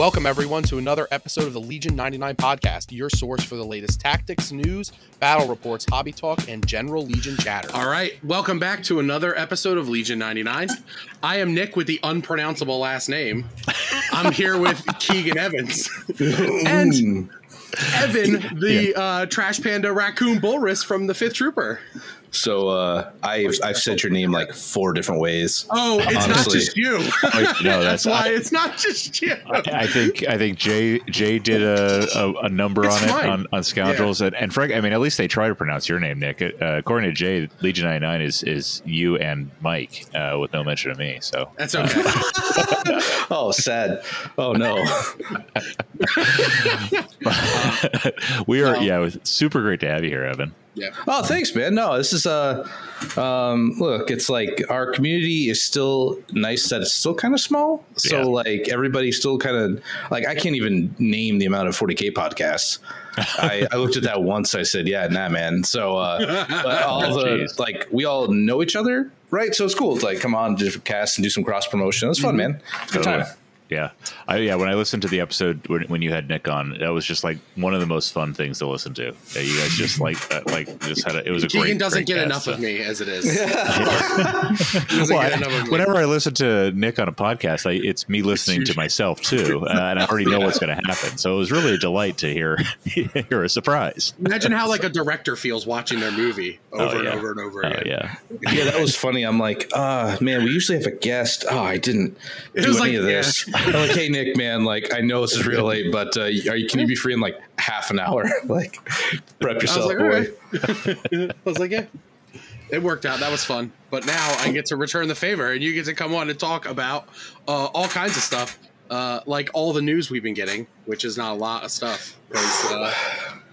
Welcome, everyone, to another episode of the Legion 99 podcast, your source for the latest tactics, news, battle reports, hobby talk, and general Legion chatter. All right, welcome back to another episode of Legion 99. I am Nick with the unpronounceable last name. I'm here with Keegan Evans. and Evan, the uh, Trash Panda Raccoon Bullris from the Fifth Trooper. So uh, I've I've said your name like four different ways. Oh, it's not just you. no, that's that's- why I- it's not just you. I think I think Jay Jay did a, a, a number It's on it on, on scoundrels and, and Frank. I mean, at least they try to pronounce your name, Nick. Uh, according to Jay, Legion ninety nine is is you and Mike uh, with no mention of me. So That's okay. Oh, sad. Oh no. we are Well- yeah, it was super great to have you here, Evan. Yeah. Oh, thanks, man. No, this is uh um look, it's like our community is still nice that it's still kind of small. So Yeah. like everybody's still kind of like I can't even name the amount of 40k podcasts. I, I looked at that once. I said, "Yeah, nah, man." So, uh, but all the Jeez. like, we all know each other, right? So it's cool. It's like, come on, just cast and do some cross promotion. It's fun, man. It's a good Totally. time. Yeah, I, yeah. When I listened to the episode when, when you had Nick on, that was just like one of the most fun things to listen to. Yeah, you guys just like uh, like just had a, it was a great. Keegan great. doesn't great get cast, enough so. of me as it is. Well, I- enough of me. whenever I listen to Nick on a podcast, I, it's me listening to myself too, uh, and I already know what's going to happen. So it was really a delight to hear hear a surprise. Imagine how like a director feels watching their movie over Oh, and over and over Oh yeah, yeah, that was funny. I'm like, ah, man, we usually have a guest. Oh, I didn't It do was any like- of this. I'm like, hey, Nick, man, like, I know this is real late, but uh, are you, can you be free in like half an hour? like, prep I was yourself, like, right. I was like, yeah. It worked out. That was fun. But now I get to return the favor, and you get to come on and talk about uh, all kinds of stuff, uh, like all the news we've been getting, which is not a lot of stuff. uh,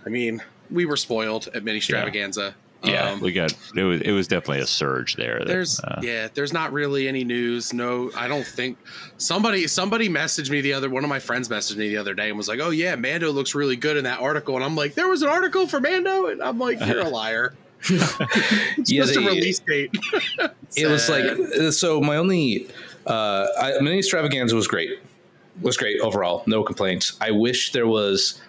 I mean, we were spoiled at Mini Extravaganza. yeah. Um, we got it was it was definitely a surge there. that, there's uh, yeah there's not really any news. No i don't think somebody somebody messaged me the other one of my friends messaged me the other day and was like oh yeah mando looks really good in that article. And i'm like there was an article for mando? And i'm like you're a liar. It's Yeah, just a release date. It was like so my only uh I, mini extravaganza was great. Was great overall. No complaints. I wish there was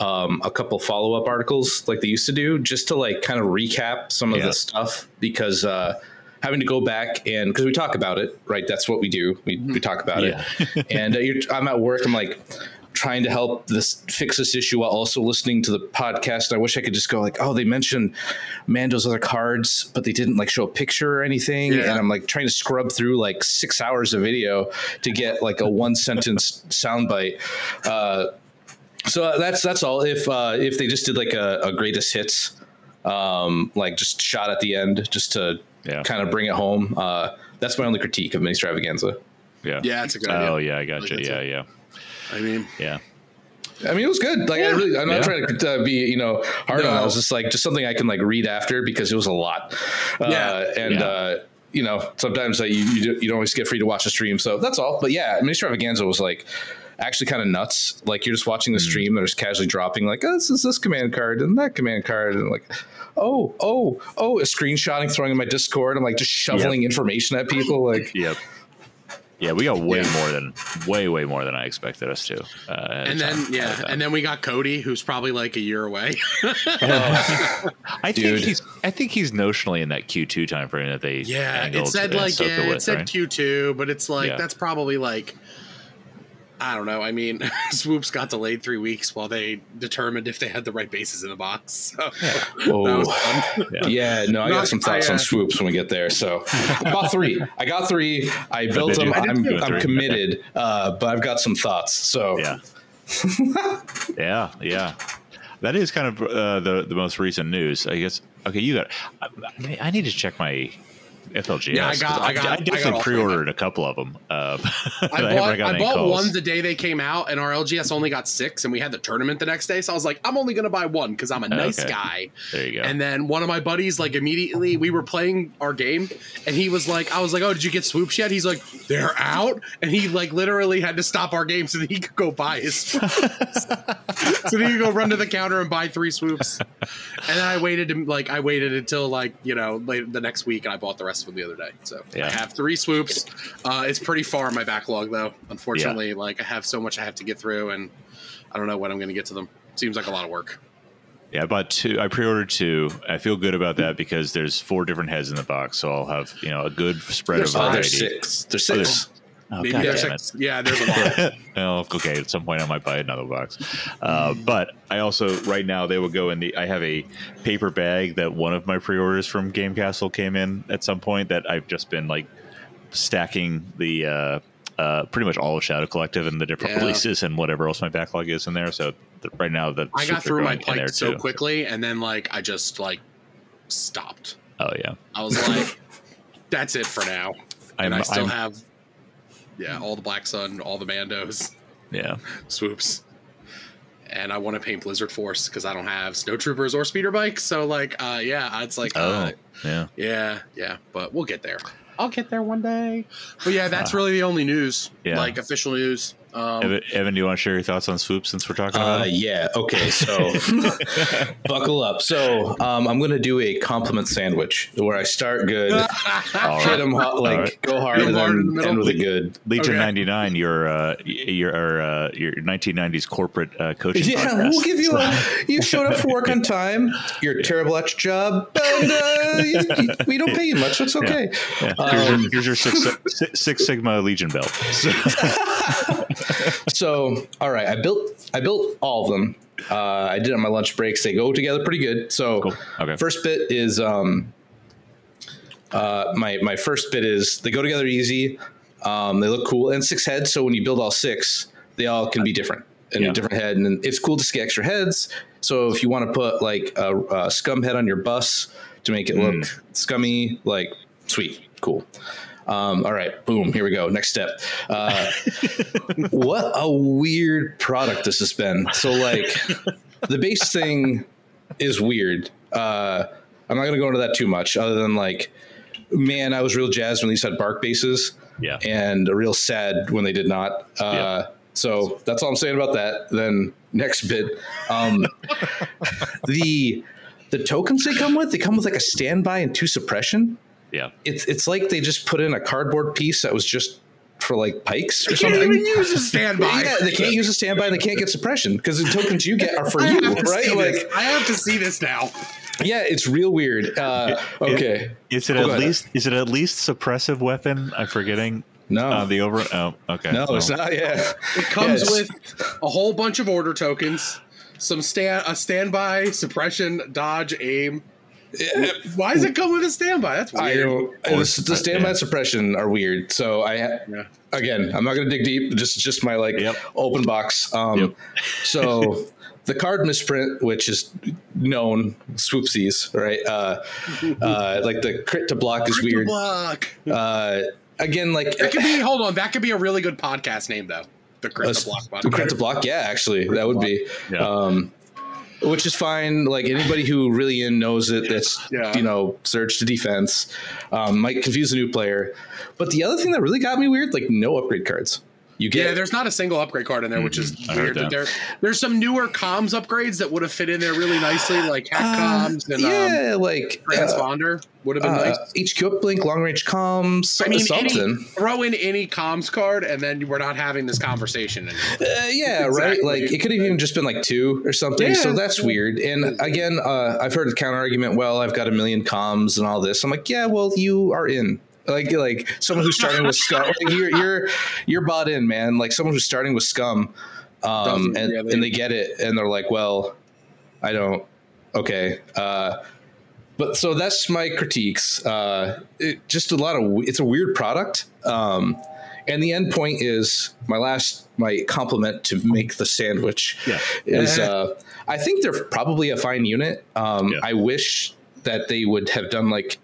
um a couple follow-up articles like they used to do just to like kind of recap some of Yeah. the stuff because uh having to go back and because we talk about it right that's what we do we, we talk about Yeah. it and uh, you're, i'm at work i'm like trying to help this fix this issue while also listening to the podcast. I wish I could just go like, oh, they mentioned Mando's other cards, but they didn't like show a picture or anything. Yeah. And I'm like trying to scrub through like six hours of video to get like a one sentence soundbite. Uh, so that's that's all. If uh, if they just did like a, a greatest hits, um, like just shot at the end, just to Yeah. kind of bring it home. Uh, that's my only critique of Mini Extravaganza. yeah, yeah it's a good idea Oh yeah, I got Like you. Yeah, it. yeah, i mean yeah. I mean, it was good. Like, I really, I'm not Yeah. trying to uh, be, you know, hard on it. No. Was just like, just something I can like read after because it was a lot. Uh, Yeah. And, Yeah. uh, you know, sometimes uh, you, you, do- you don't always get free to watch the stream. So that's all. But yeah, Mini Extravaganza was like actually kind of nuts. Like, you're just watching the stream, they're just casually dropping, like, oh, this is this command card and that command card. And like, oh, oh, oh, a screenshotting, throwing in my Discord. I'm like, just shoveling information at people. Like, Yep. Yeah, we got way Yeah. more than way way more than I expected us to. Uh, and then time- yeah and then we got cody who's probably like a year away I think Dude. he's I think he's notionally in that Q two time frame that they yeah it said like yeah, it with, said right? q2 but it's like Yeah. that's probably like I don't know. I mean, swoops got delayed three weeks while they determined if they had the right bases in the box. So that oh. Yeah. Yeah, no, I Not- got some thoughts I, uh, on swoops when we get there. So I bought three. I got three. I built them. I I'm. I'm committed, uh, but I've got some thoughts. So Yeah. yeah, yeah. That is kind of uh, the the most recent news, I guess. Okay, you got. I, I- I need to check my FLGS. Yeah, I got- I got- I got definitely all three. pre-ordered a couple of them. Uh, I I bought, got I bought one the day they came out, and our LGS only got six, and we had the tournament the next day. So I was like, I'm only going to buy one because I'm a nice Okay. guy. There you go. And then one of my buddies, like immediately, we were playing our game, and he was like, I was like, oh, did you get swoops yet? He's like, they're out, and he like literally had to stop our game so that he could go buy his swoops. so that he could go run to the counter and buy three swoops. And then I waited, to, like, I waited until like you know late the next week, and I bought the rest rest of the other day. So Yeah. I have three swoops. Uh, it's pretty far in my backlog though. Unfortunately, like I have so much I have to get through, and I don't know when I'm going to get to them. Seems like a lot of work. Yeah, I bought two. I pre-ordered two. I feel good about that because there's four different heads in the box, so I'll have you know a good spread There's of Oh, five. there's variety. six. There's Oh, six. Oh, Maybe God there's six. Yeah, there's a lot. it. okay. At some point, I might buy another box. Uh, but I also right now they will go in the. I have a paper bag that one of my pre-orders from Game Castle came in at some point that I've just been like stacking the. Uh, uh, pretty much all of Shadow Collective and the different Yeah. releases and whatever else my backlog is in there. So the, right now, the I got through my there so too. quickly, and then like I just like stopped. Oh yeah, I was like, "That's it for now." I'm, and I still I'm- have, yeah, all the Black Sun, all the Mandos, yeah. swoops, and I want to paint Blizzard Force because I don't have snowtroopers or speeder bikes. So like, uh, yeah, it's like, Oh uh, yeah. yeah, yeah, but we'll get there. I'll get there one day. But yeah, that's really the only news, Yeah. like official news. Um, Evan, Evan, do you want to share your thoughts on swoop since we're talking about Uh, it? yeah. Okay. So buckle up. So um, I'm gonna do a compliment sandwich where I start good, All hit them hot, like right. go hard, Go and hard in the then middle. end with a good. Legion Okay. '99, your uh, your uh, your 1990s corporate uh, coaching. Yeah, podcast. we'll give you a. You showed up for work on time. You're terrible at your job, and uh, you, you- we don't pay you much. That's okay. Yeah. Um, Here's, your, here's your six, six, six Sigma Legion belt. So- So, all right, I built I built all of them. Uh, I did it on my lunch breaks. They go together pretty good. So, Cool. Okay. first bit is um, uh, my my first bit is they go together easy. Um, they look cool and six heads. So when you build all six, they all can be different in Yeah. a different head, and it's cool to get extra heads. So if you want to put like a, a scum head on your bus to make it look scummy, like sweet, cool. Um, all right, boom, here we go. Next step. Uh, what a weird product this has been. So like the base thing is weird. Uh, I'm not going to go into that too much, other than like, man, I was real jazzed when these had bark bases, yeah. and a real sad when they did not. Uh, Yeah. So that's all I'm saying about that. Then next bit, um, the the tokens they come with, they come with like a standby and two suppression. Yeah. It's it's like they just put in a cardboard piece that was just for like pikes or you can't something. even use a standby. Yeah, they can't use a standby and they can't get suppression because the tokens you get are for you, right? Like, this. I have to see this now. yeah, it's real weird. Uh, okay, Is it Oh, at go ahead. least is it at least suppressive weapon? I'm forgetting. no, Uh, the over. Oh, okay. no, Well, it's not. Yeah, It comes Yes. with a whole bunch of order tokens, some stand a standby, suppression, dodge, aim. Why does it come with a standby? That's I weird. don't. Or- The, the standby yeah. suppression are weird. So I Yeah. again, I'm not going to dig deep. Just just my like Yep. open box. Um, Yep. so the card misprint, which is known swoopsies, right? Uh, uh, like the crit to block is Crit to weird. block. Uh, again, like That could be. Hold on. That could be a really good podcast name, though. The crit to block The crit to block, yeah, actually, that would be. Yeah. Um, which is fine. Like anybody who really in knows it, that's Yeah. you know surge to defense. Um, might confuse a new player, but the other thing that really got me weird, like no upgrade cards. You get Yeah, there's not a single upgrade card in there, which is Mhm. I weird. That that. there, there's some newer comms upgrades that would have fit in there really nicely, like hack Uh, comms and um, yeah, like uh, transponder would have been uh, nice. HQ uplink, long range comms, I mean, any, throw in any comms card, and then we're not having this conversation anymore. Uh, yeah, right. Like it could have even just been like two or something. Yeah. so that's weird. And again, uh, I've heard the counter argument. Well, I've got a million comms and all this. I'm like, yeah, well, you are in. Like, like someone who's starting with scum. Like you're you're you're bought in, man. Like someone who's starting with scum, um, and, they- and they get it, and they're like, well, I don't. Okay. Uh, but so that's my critiques. Uh, it, just a lot of it's a weird product. Um, and the end point is my last my compliment to make the sandwich Yeah. is uh, I think they're probably a fine unit. Um, Yeah. I wish that they would have done like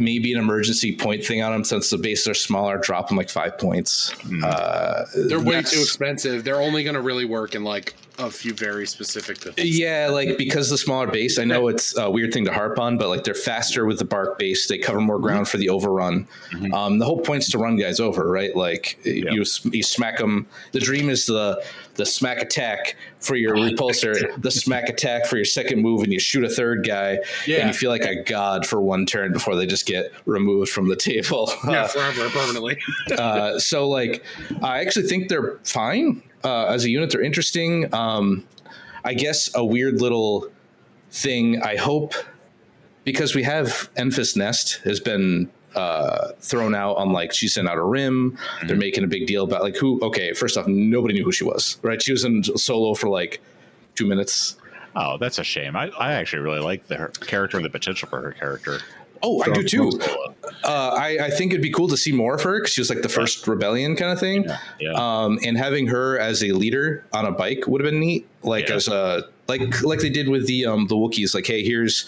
maybe an emergency point thing on them since the bases are smaller, drop them like five points. Uh, They're way too expensive. They're only going to really work in like a few very specific things. Yeah, like because the smaller base, I know it's a weird thing to harp on, but like they're faster with the bark base. They cover more ground for the overrun. Um, the whole point's to run guys over, right? Like you you smack them. The dream is the the smack attack for your repulsor, the smack attack for your second move, and you shoot a third guy, Yeah. and you feel like a god for one turn before they just get removed from the table. Yeah, Uh, forever, permanently. uh, so like I actually think they're fine uh, as a unit. They're interesting. Um, I guess a weird little thing. I hope because we have Enfys Nest has been uh, thrown out on like she's in Outer Rim. They're making a big deal about like who. Okay, first off, nobody knew who she was. Right, she was in solo for like two minutes. Oh, that's a shame. I, I actually really like the her character and the potential for her character. Oh, I do too. Uh, I, I think it'd be cool to see more of her because she was like the first rebellion kind of thing. Yeah. Um, and having her as a leader on a bike would have been neat. Like Yeah. as a like like they did with the um the Wookiees. Like, hey, here's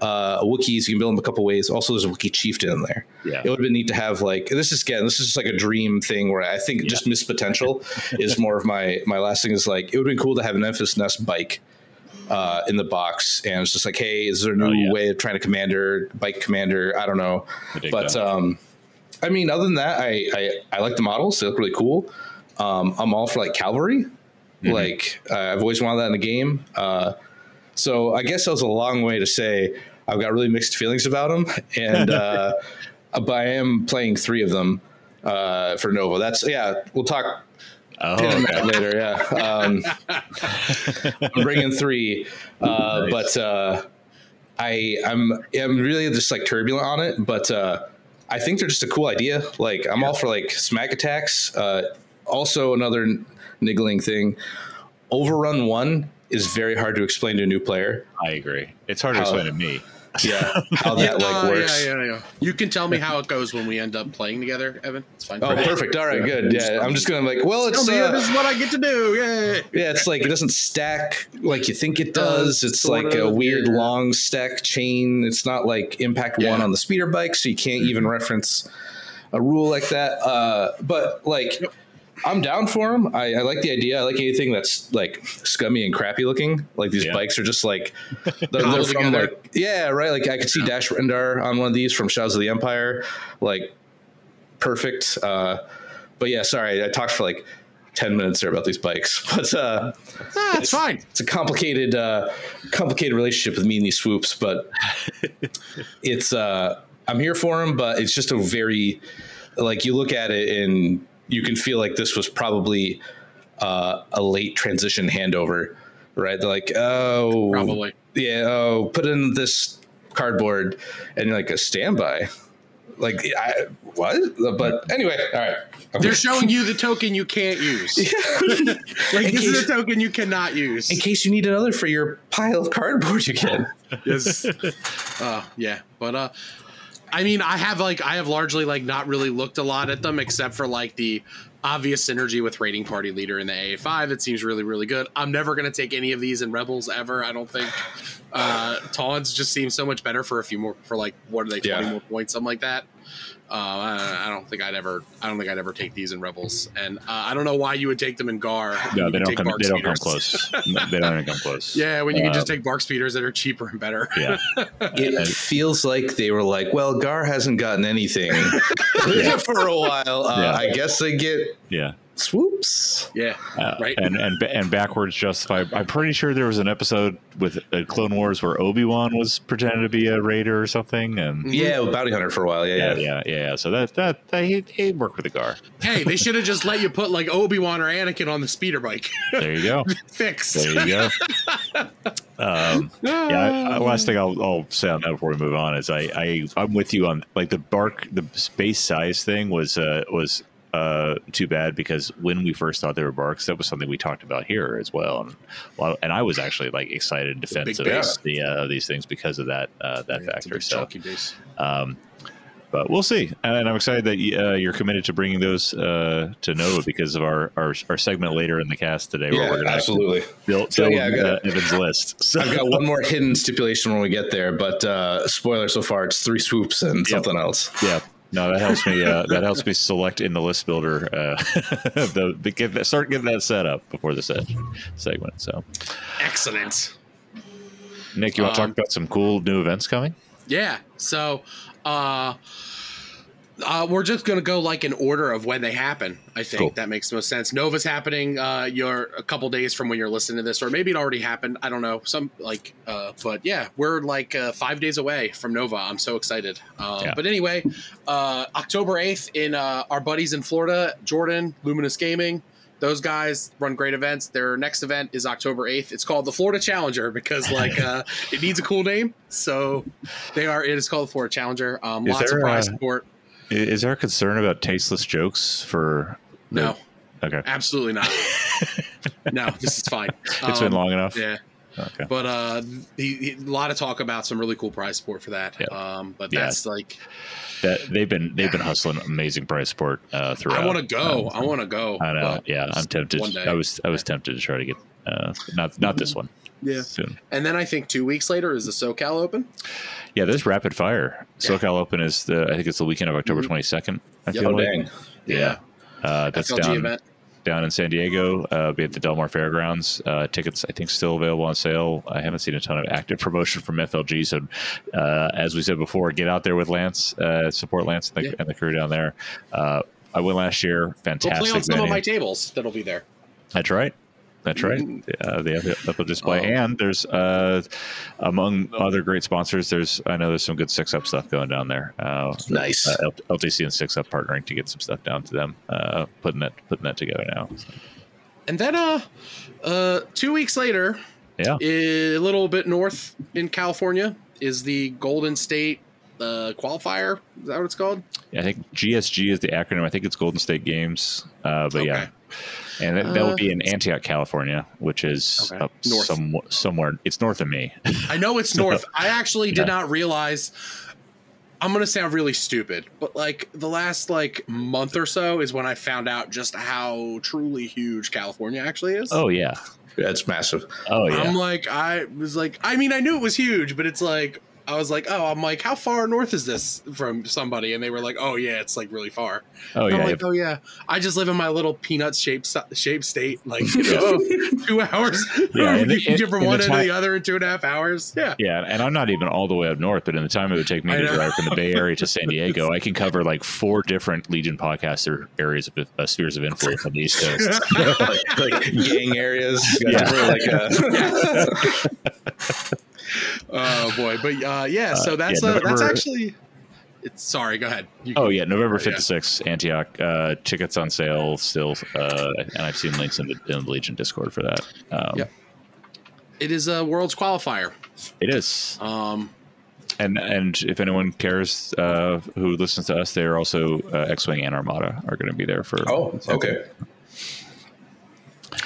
uh Wookiees. You can build them a couple ways. Also, there's a Wookiee chieftain in there. Yeah. It would have been neat to have like this is again this is just like a dream thing where I think just missed potential is more of my my last thing is like it would have been cool to have an Enfys Nest bike. Uh, in the box, and it's just like, hey, is there a new Oh, yeah. way of trying to commander, bike commander? I don't know, I but um, I mean, other than that, I, I I like the models; they look really cool. Um, I'm all for like cavalry. Mm-hmm. Like uh, I've always wanted that in the game. Uh, so I guess that was a long way to say I've got really mixed feelings about them, and uh, but I am playing three of them uh, for Nova. That's yeah. We'll talk oh, okay. that later. Yeah, um, I'm bringing three, uh, Nice. but uh, I I'm I'm really just like turbulent on it. But uh, I think they're just a cool idea. Like I'm all for like smack attacks. Uh, also, another n- niggling thing: overrun one is very hard to explain to a new player. I agree. It's hard to explain to me. Yeah, how that like Uh, works. Yeah, yeah, yeah. You can tell me how it goes when we end up playing together, Evan. It's fine. Oh, perfect. All right, good. Yeah, I'm just gonna like. Well, Tell it's me uh, this is what I get to do. Yay! Yeah, it's like it doesn't stack like you think it does. Does, It's sort like a weird yeah. long stack chain. It's not like Impact Yeah. One on the speeder bike, so you can't even reference a rule like that. Uh, but like, I'm down for them. I, I like the idea. I like anything that's like scummy and crappy looking. Like these Yeah. bikes are just like they're, they're from together. like yeah, right. Like I could see Dash Rendar on one of these from Shadows of the Empire. Like perfect. Uh, but yeah, sorry, I talked for like. 10 minutes there about these bikes but uh Ah, it's fine. it's a complicated uh complicated relationship with me and these swoops but it's uh i'm here for them but it's just a very like you look at it and you can feel like this was probably uh a late transition handover right they're like oh Probably. yeah oh put in this cardboard and you're like a standby like I, what but anyway all right They're showing you the token you can't use. like In this is a token you cannot use. in case you need another for your pile of cardboard you can Yes. uh, yeah, but uh, I mean, I have like I have largely like not really looked a lot at them except for like the obvious synergy with raiding party leader in the AA5 It seems really really good. I'm never gonna take any of these in Rebels ever. I don't think. Uh, Tauntauns just seems so much better for a few more for like what are they twenty Yeah. more points something like that. Uh, I, I don't think I'd ever. I don't think I'd ever take these in Rebels, and uh, I don't know why you would take them in Gar. No, they don't come. They don't come close. No, they don't even come close. Yeah, when you can just take bark speeders that are cheaper and better. Yeah. It feels like they were like, well, Gar hasn't gotten anything for a while. Uh, Yeah. I guess they get Yeah. Swoops. Yeah, Uh, Right. And and and backwards justify. I'm pretty sure there was an episode with uh, Clone Wars where Obi Wan was pretending to be a raider or something, and Yeah, with Bounty Hunter for a while. Yeah, yeah, yeah. yeah, yeah. So that that, that he, he worked with the Gar. Hey, they should have just let you put like Obi Wan or Anakin on the speeder bike. There you go. Fixed. There you go. Um, yeah. I, I- last thing I'll, I'll say on that before we move on is I, I I'm with you on like the bark the space size thing was uh, was uh, too bad because when we first thought they were barks, that was something we talked about here as well, and well, and I was actually like excited in defense of the uh, these things because of that uh, that Yeah, factor. So, um, but we'll see, and I'm excited that uh, you're committed to bringing those uh, to Nova because of our, our our segment later in the cast today, where Yeah, we're going to absolutely. build, So, build yeah, got uh, Evan's list. So, I've got one more hidden stipulation when we get there, but uh, spoiler so far, it's three swoops and Yep. something else. Yeah, no, that helps me. Uh, that helps me select in the list builder. Uh, the, the that, start getting that set up before the set segment. So, Excellent. Nick, you want to Um, talk about some cool new events coming? Yeah. So, uh, Uh, we're just gonna go like in order of when they happen. I think Cool. that makes the most sense. Nova's happening. Uh, you're a couple days from when you're listening to this, or maybe it already happened. I don't know. Some like, uh, but yeah, we're like uh, five days away from Nova. I'm so excited. Um, Yeah. But anyway, uh, October eighth in uh, our buddies in Florida, Jordan Luminous Gaming. Those guys run great events. Their next event is October 8th. It's called the Florida Challenger because like uh, it needs a cool name. So they are it is called the Florida Challenger. Um, Is lots of prize uh, support. Is there a concern about tasteless jokes for? No, Okay, absolutely not. no, this is fine. it's Um, been long enough. Yeah, Okay. but uh, he, he- a lot of talk about some really cool prize support for that. Yeah. Um, but Yeah. that's like That they've been they've been hustling amazing price support uh, throughout. I want to go. Um, I want to go. I know. Yeah, I'm tempted. I was I was tempted to try to get uh, not not this one Yeah. soon. And then I think two weeks later is the SoCal Open. Yeah, there's rapid fire. SoCal Open is the I think it's the weekend of October 22nd. I Yep. feel Oh like. dang! Yeah, uh, that's FLG down event. down in San Diego. Uh, be at the Del Mar Fairgrounds. Uh, tickets I think still available on sale. I haven't seen a ton of active promotion from FLG. So uh, as we said before, get out there with Lance, uh, support Lance and the, Yeah. and the crew down there. Uh, I went last year. Fantastic. play on some of my tables that'll be there. That's right. That's right. Uh, they have the up display, Oh. and there's uh, among other great sponsors. There's I know there's some good six up stuff going down there. Uh, Nice. uh, LTC and six up partnering to get some stuff down to them. Uh, putting that putting that together now. So, And then uh, uh, two weeks later, yeah, a little bit north in California is the Golden State uh, qualifier. Is that what it's called? Yeah, I think GSG is the acronym. I think it's Golden State Games. Uh, but yeah, Okay. And that, that Uh, will be in Antioch, California, which is Okay. up North. some, somewhere. It's north of me. I know it's north. I actually did Yeah. not realize. I'm gonna sound really stupid, but like the last like month or so is when I found out just how truly huge California actually is. oh yeah. Yeah, it's massive. Oh yeah. I'm like, I was like, I mean, I knew it was huge, but it's like, I was like, oh, I'm like, how far north is this from somebody? And they were like, oh yeah, it's like really far. oh I'm yeah. like, oh yeah, I just live in my little peanut shaped shaped state, like you know, two hours. Yeah, in the- you can get from one end to the other in two and a half hours. Yeah, Yeah, and I'm not even all the way up north, but in the time it would take me I to know. drive from the Bay Area to San Diego, I can cover like four different Legion podcaster areas of uh, spheres of influence on the East Coast. like, like gang areas. Yeah. guys were like uh, oh boy, but uh, yeah, so Uh, that's yeah, uh, that's actually. It's sorry. Go ahead. You Oh yeah, November Yeah. fifth to sixth, Antioch. Uh, tickets on sale still, uh, and I've seen links in the, in the Legion Discord for that. Um, Yep. It is a world's qualifier. It is, Um, and and if anyone cares uh, who listens to us, they are also uh, X-wing and Armada are going to be there for. oh, okay.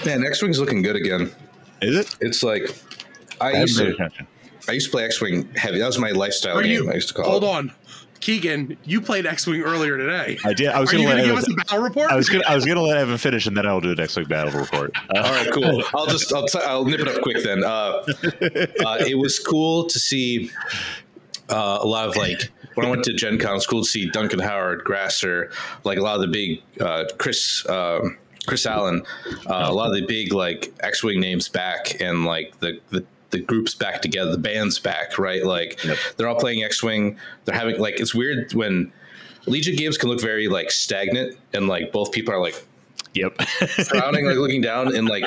Man, X Wing's looking good again. Is it? It's like I I used to attention. I used to play X Wing heavy. That was my lifestyle are game. you? I used to call Hold it. on, Keegan. You played X Wing earlier today. I did. I was going to let to give Evan, us a battle report? I was going to I was going to let Evan finish, and then I'll do an X-wing battle report. Uh, All right, cool. I'll just I'll, t- I'll nip it up quick then. Uh, uh, it was cool to see uh, a lot of like when I went to Gen Con. It was cool to see Duncan Howard, Grasser, like a lot of the big uh, Chris. um Chris Allen, uh, a lot of the big like X-wing names back, and like the, the the groups back together, the bands back, right? Like Yep. they're all playing X-wing. They're having like it's weird when Legion games can look very like stagnant, and like both people are like Yep. frowning, like looking down, and like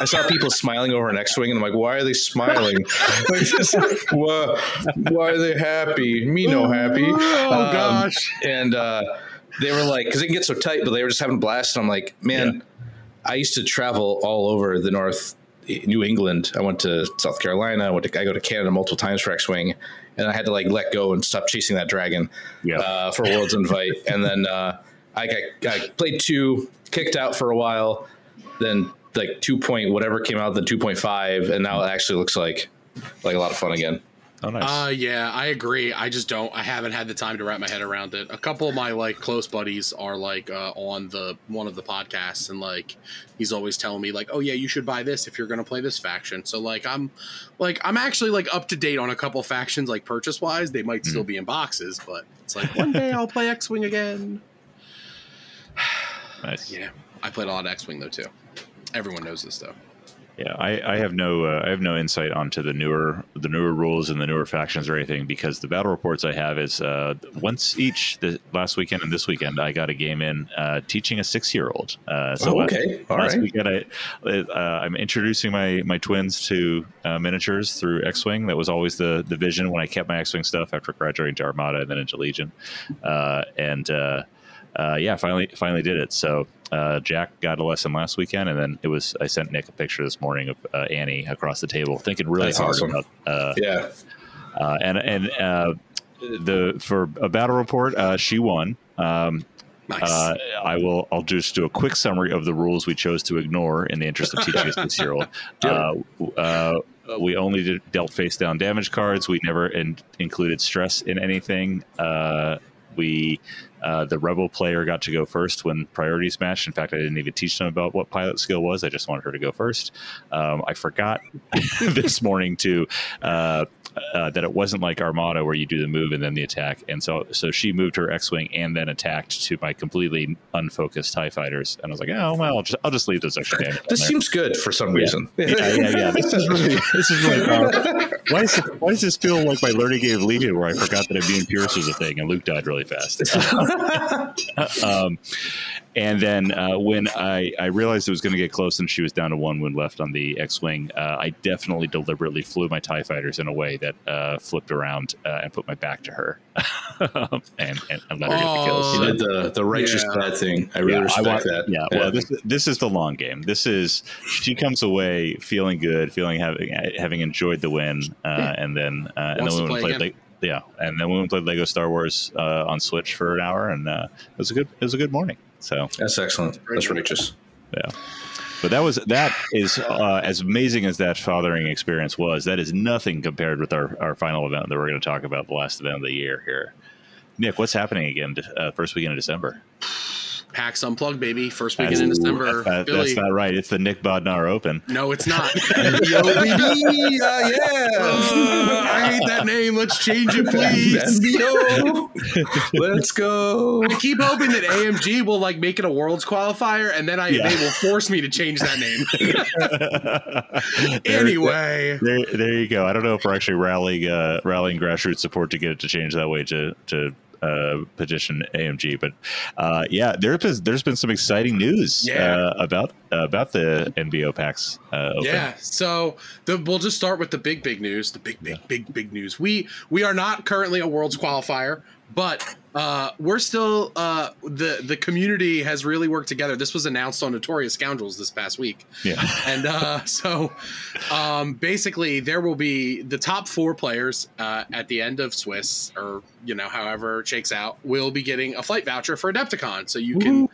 I saw people smiling over an X-wing, and I'm like, why are they smiling? like, just, why, why are they happy? Me no happy. Oh Um, gosh. And uh, they were like, because it can get so tight, but they were just having a blast. And I'm like, man, I used to travel all over the North, New England. I went to South Carolina. I went to I go to Canada multiple times for X-wing, and I had to like let go and stop chasing that dragon Yeah. uh, for Worlds Invite, and then uh, I got I played two, kicked out for a while, then like two point whatever came out, then two point five, and now it actually looks like like a lot of fun again. Oh, nice. Uh, yeah, I agree. I just don't. I haven't had the time to wrap my head around it. A couple of my like close buddies are like uh, on the one of the podcasts, and like he's always telling me like, "Oh yeah, you should buy this if you're to play this faction." So like I'm, like I'm actually like up to date on a couple factions like purchase wise. They might still be in boxes, but it's like one day I'll play X Wing again. nice. Yeah, I played a lot of X Wing though too. Everyone knows this though. Yeah, I, I have no uh, I have no insight onto the newer the newer rules and the newer factions or anything because the battle reports I have is uh, once each. The last weekend and this weekend, I got a game in uh, teaching a six year old. Uh, so Oh, okay. All last right. weekend, I, uh, I'm introducing my my twins to uh, miniatures through X Wing. That was always the the vision when I kept my X Wing stuff after graduating to Armada and then into Legion, uh, and. Uh, yeah, finally, finally did it. So uh, Jack got a lesson last weekend, and then it was. I sent Nick a picture this morning of uh, Annie across the table, thinking really That's hard awesome. about. Uh, Yeah. uh, and and uh, the for a battle report, uh, she won. Um, Nice. uh, I will. I'll just do a quick summary of the rules we chose to ignore in the interest of teaching a six-year-old. Uh, uh, we only did, dealt face-down damage cards. We never in, included stress in anything. Uh, we uh, the rebel player got to go first when priorities matched. In fact, I didn't even teach them about what pilot skill was. I just wanted her to go first. Um, I forgot this morning to uh, uh, that it wasn't like Armada where you do the move and then the attack. And so so she moved her X-wing and then attacked to my completely unfocused Tie fighters. And I was like, oh well, I'll just, I'll just leave those extra damage. This seems good for some reason. yeah, yeah, yeah. This is really this is really powerful. Why, is why does this feel like my learning game of Legion where I forgot that Immune Pierce was a thing and Luke died really fast? um, and then uh, when I, I realized it was going to get close and she was down to one wound left on the X-wing, uh, I definitely deliberately flew my Tie fighters in a way that uh, flipped around uh, and put my back to her, and, and, and let her get the kills. Oh, You did the, the righteous Yeah. bad thing. I really Yeah, I respect want- that. Yeah, well, this this is the long game. This is she comes away feeling good, feeling having having enjoyed the win, uh, and then uh, and then to we went play and played. Le- yeah, and then we went and played Lego Star Wars uh, on Switch for an hour, and uh, it was a good it was a good morning. So That's excellent. That's righteous. yeah. But that was that is uh, as amazing as that fathering experience was. That is nothing compared with our, our final event that we're going to talk about, the last event of the year here. Nick, what's happening again? Uh, first weekend of December. PAX Unplugged, baby. First weekend in December. That- Billy. that's not right. It's the Nick Bodnar Open. no, it's not. Yo, baby. Uh, yeah. Uh, I hate that name. Let's change it, please. Let's go. I keep hoping that AMG will like make it a worlds qualifier, and then I Yeah. they will force me to change that name. There- anyway, there, there you go. I don't know if we're actually rallying uh, rallying grassroots support to get it to change that way to to uh, petition AMG. But uh, yeah, there has there's been some exciting news Yeah. uh, about uh, about the NBO packs. Uh, yeah. So the, we'll just start with the big, big news. The big, big, big, big news. We we are not currently a worlds qualifier, but uh, we're still uh, the the community has really worked together. This was announced on Notorious Scoundrels this past week. yeah. and uh, so um, basically there will be the top four players uh, at the end of swiss or you know however it shakes out will be getting a flight voucher for adepticon so you can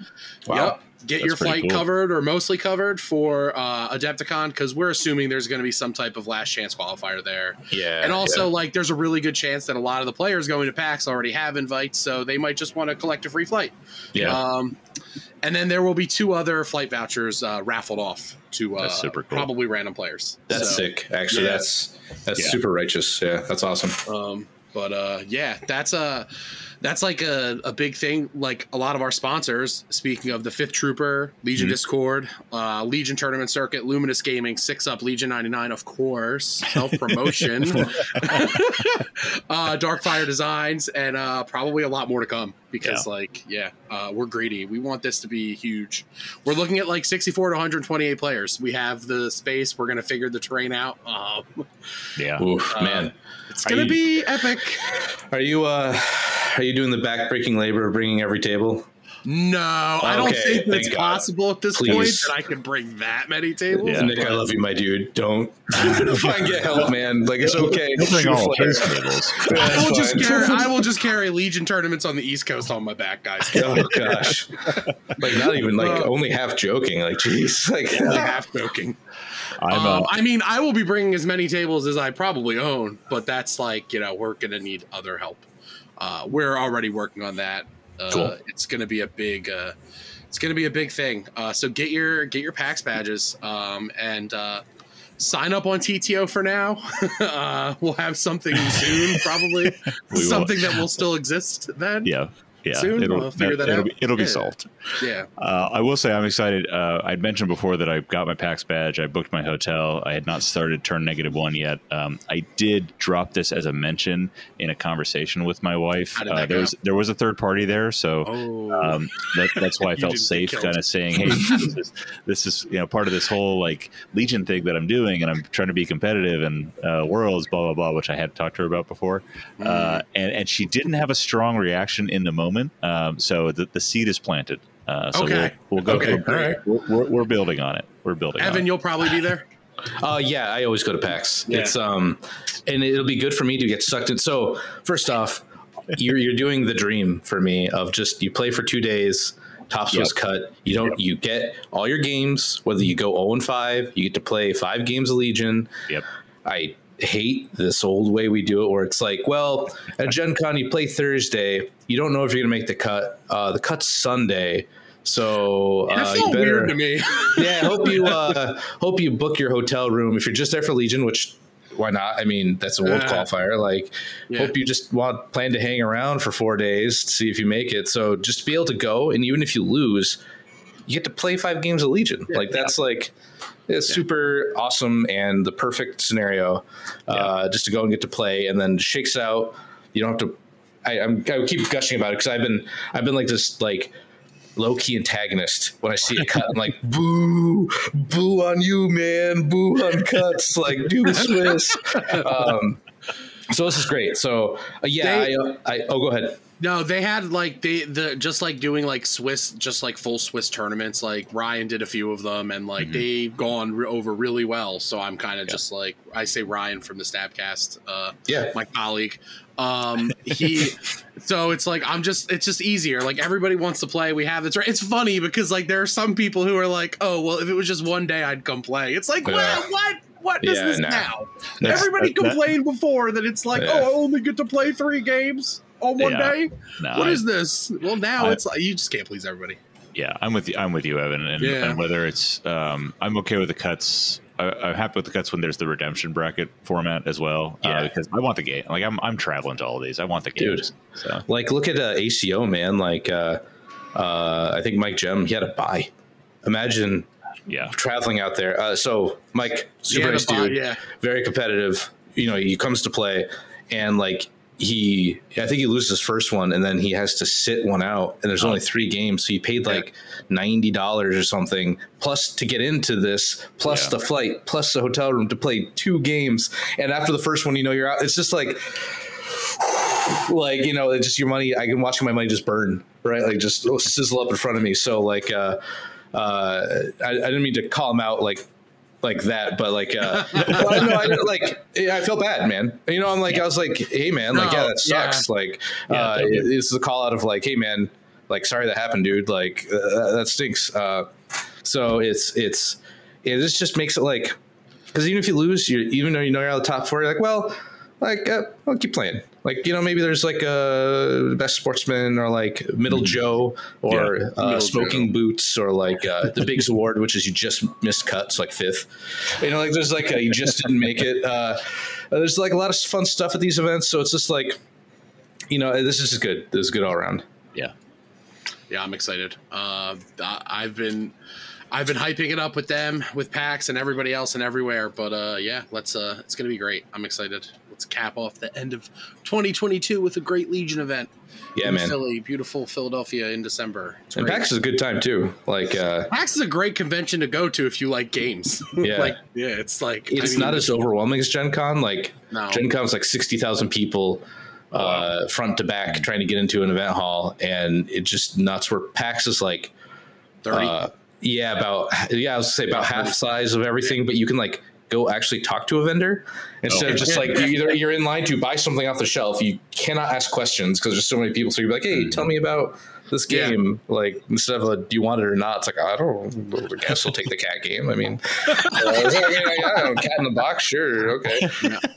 Wow. yep, get That's your flight cool. covered or mostly covered for uh, adepticon because we're assuming there's going to be some type of last chance qualifier there Yeah. and also like there's a really good chance that a lot of the players going to pax already have invites so they might just want to collect a free flight yeah. um, and then there will be two other flight vouchers uh, raffled off to uh, cool. probably random players. that's So, sick. Actually, yeah. that's that's Yeah. super righteous. Yeah, that's awesome. Um, but uh, yeah, that's a that's like a, a big thing. Like a lot of our sponsors. Speaking of the Fifth Trooper, Legion Mhm. Discord, uh, Legion Tournament Circuit, Luminous Gaming, Six Up, Legion ninety nine, of course, self promotion, uh, Darkfire Designs, and uh, probably a lot more to come. Because like yeah, uh, we're greedy. We want this to be huge. We're looking at like sixty four to one hundred twenty eight players. We have the space. We're gonna figure the terrain out. Um, Yeah. Oof, Uh, man. It's gonna you- be epic. Are you uh are you doing the backbreaking labor of bringing every table? No, I don't think that's God. possible at this Please. point that I can bring that many tables. Yeah. Nick, I love you, my dude. Don't and get help, man. Like it's okay. He'll bring all his tables. Yeah, I will just carry. I will just carry Legion tournaments on the East Coast on my back, guys. Oh gosh, like not even like Uh, only half joking. Like jeez, like Like half joking. Um, I mean, I will be bringing as many tables as I probably own, but that's like you know we're gonna need other help. Uh, we're already working on that. Uh, Cool. It's gonna be a big. Uh, it's gonna be a big thing. Uh, so get your get your PAX badges um, and uh, sign up on TTO for now. uh, we'll have something soon, probably We will. something that will still exist then. yeah. Yeah, soon. it'll, We'll figure that it'll out. Be, it'll be Yeah. solved. Yeah. Uh, I will say I'm excited. Uh, I'd mentioned before that I got my PAX badge. I booked my hotel. I had not started turn negative one yet. Um, I did drop this as a mention in a conversation with my wife. Uh, there was there was a third party there, so Oh. um, that, that's why I felt safe, kind of saying, "Hey, this is, this is you know part of this whole like Legion thing that I'm doing, and I'm trying to be competitive and uh, worlds, blah blah blah," which I had talked to her about before, Mm. uh, and and she didn't have a strong reaction in the moment. Um, so the, the seed is planted. Uh, so Okay. we'll, we'll go. Okay, we're, all right. we're, we're, we're building on it. We're building. Evan, it. you'll probably be there. Uh, yeah, I always go to PAX. Yeah. It's um, and it'll be good for me to get sucked in. So first off, you're you're doing the dream for me of just you play for two days. Tops Yep. Swiss cut. You don't. You get all your games. Whether you go zero and five, you get to play five games of Legion. Yep. I hate this old way we do it where it's like, well, at Gen Con you play Thursday. You don't know if you're gonna make the cut. Uh, the cut's Sunday. So uh, you better, weird to me. yeah, hope you uh, hope you book your hotel room if you're just there for Legion, which why not? I mean, that's a world Yeah. qualifier. Like, Yeah. hope you just want plan to hang around for four days to see if you make it. So just be able to go, and even if you lose, you get to play five games of Legion. like that's like it's super awesome and the perfect scenario. Uh, just to go and get to play, and then shakes out. You don't have to. I, I'm, I keep gushing about it because I've been I've been like this like low key antagonist when I see a cut. I'm like, boo, boo on you, man, boo on cuts, like do the Swiss. Um, so this is great. So uh, yeah, They- I, I oh go ahead. No, they had like they the just like doing like Swiss, just like full Swiss tournaments. Like Ryan did a few of them, and like they've gone re- over really well. So I'm kind of just like I say Ryan from the Stabcast, uh, Yeah. my colleague. Um, he, so it's like I'm just it's just easier. Like everybody wants to play. We have it's right. it's funny because like there are some people who are like, oh well, if it was just one day, I'd come play. It's like Yeah. what what what is Yeah, this nah. now? That's- Everybody that- complained before that it's like, Yeah. oh, I only get to play three games on one Yeah. day. No, What I- is this? Well, now I- it's like you just can't please everybody. Yeah, I'm with you. I'm with you, Evan. And, Yeah. and whether it's, um, I'm okay with the cuts. I, I'm happy with the cuts when there's the redemption bracket format as well. Yeah. uh, because I want the game. Like I'm, I'm traveling to all of these. I want the Dude. So Like look at uh, ACO, man. Like uh, uh, I think Mike Gem, he had a buy. Imagine yeah, traveling out there. Uh, so Mike, super Yeah, nice the buy, dude, yeah. very competitive. You know, he comes to play, and like he, I think he loses his first one, and then he has to sit one out, and there's Oh. only three games, so he paid like ninety dollars or something plus to get into this, plus Yeah. the flight, plus the hotel room to play two games, and after the first one, you know you're out. It's just like. Like you know, it's just your money. I can watch my money just burn, right? Like just sizzle up in front of me. So like, uh, uh, I, I didn't mean to call him out like like that, but like, uh, I know, I, like, I felt bad, man. You know, I'm like, I was like, hey, man, like, yeah, that sucks. Like, Yeah, uh, it- this is a call out of like, hey, man, like, sorry that happened, dude. Like, uh, that stinks. Uh, so it's it's it this just makes it like because even if you lose, you even though you know you're out of the top four, you're like, well, like, uh, I'll keep playing. Like, you know, maybe there's like a best sportsman or like middle Joe or Yeah, uh, Middle smoking Joe. boots or like uh, the Biggs Award, which is you just missed cuts like fifth. You know, like there's like a, you just didn't make it. Uh, there's like a lot of fun stuff at these events, so it's just like, you know, this is just good. This is good all around. yeah. Yeah, I'm excited. Uh, I've been I've been hyping it up with them, with PAX and everybody else and everywhere. But uh, yeah, let's. Uh, it's gonna be great. I'm excited. Let's cap off the end of 2022 with a great Legion event. Yeah, man. Philly, beautiful Philadelphia in December. It's And great. PAX is a good time too. Like, uh, PAX is a great convention to go to if you like games. Yeah. like yeah, it's like it's I mean, not as overwhelming as Gen Con. Like, No. Gen Con's like 60,000 people uh, front to back trying to get into an event hall, and it just nuts. Where PAX is like, 30. uh, yeah, about yeah, I was say about half size of everything, but you can like go actually talk to a vendor instead Oh. of just like you either you're in line to buy something off the shelf. You cannot ask questions because there's so many people. So you're like, hey, tell me about this Yeah. game. Like instead of a, do you want it or not? It's like I don't. I guess we'll take the cat game. I mean, uh, it's like, yeah, yeah, cat in the box, sure, okay.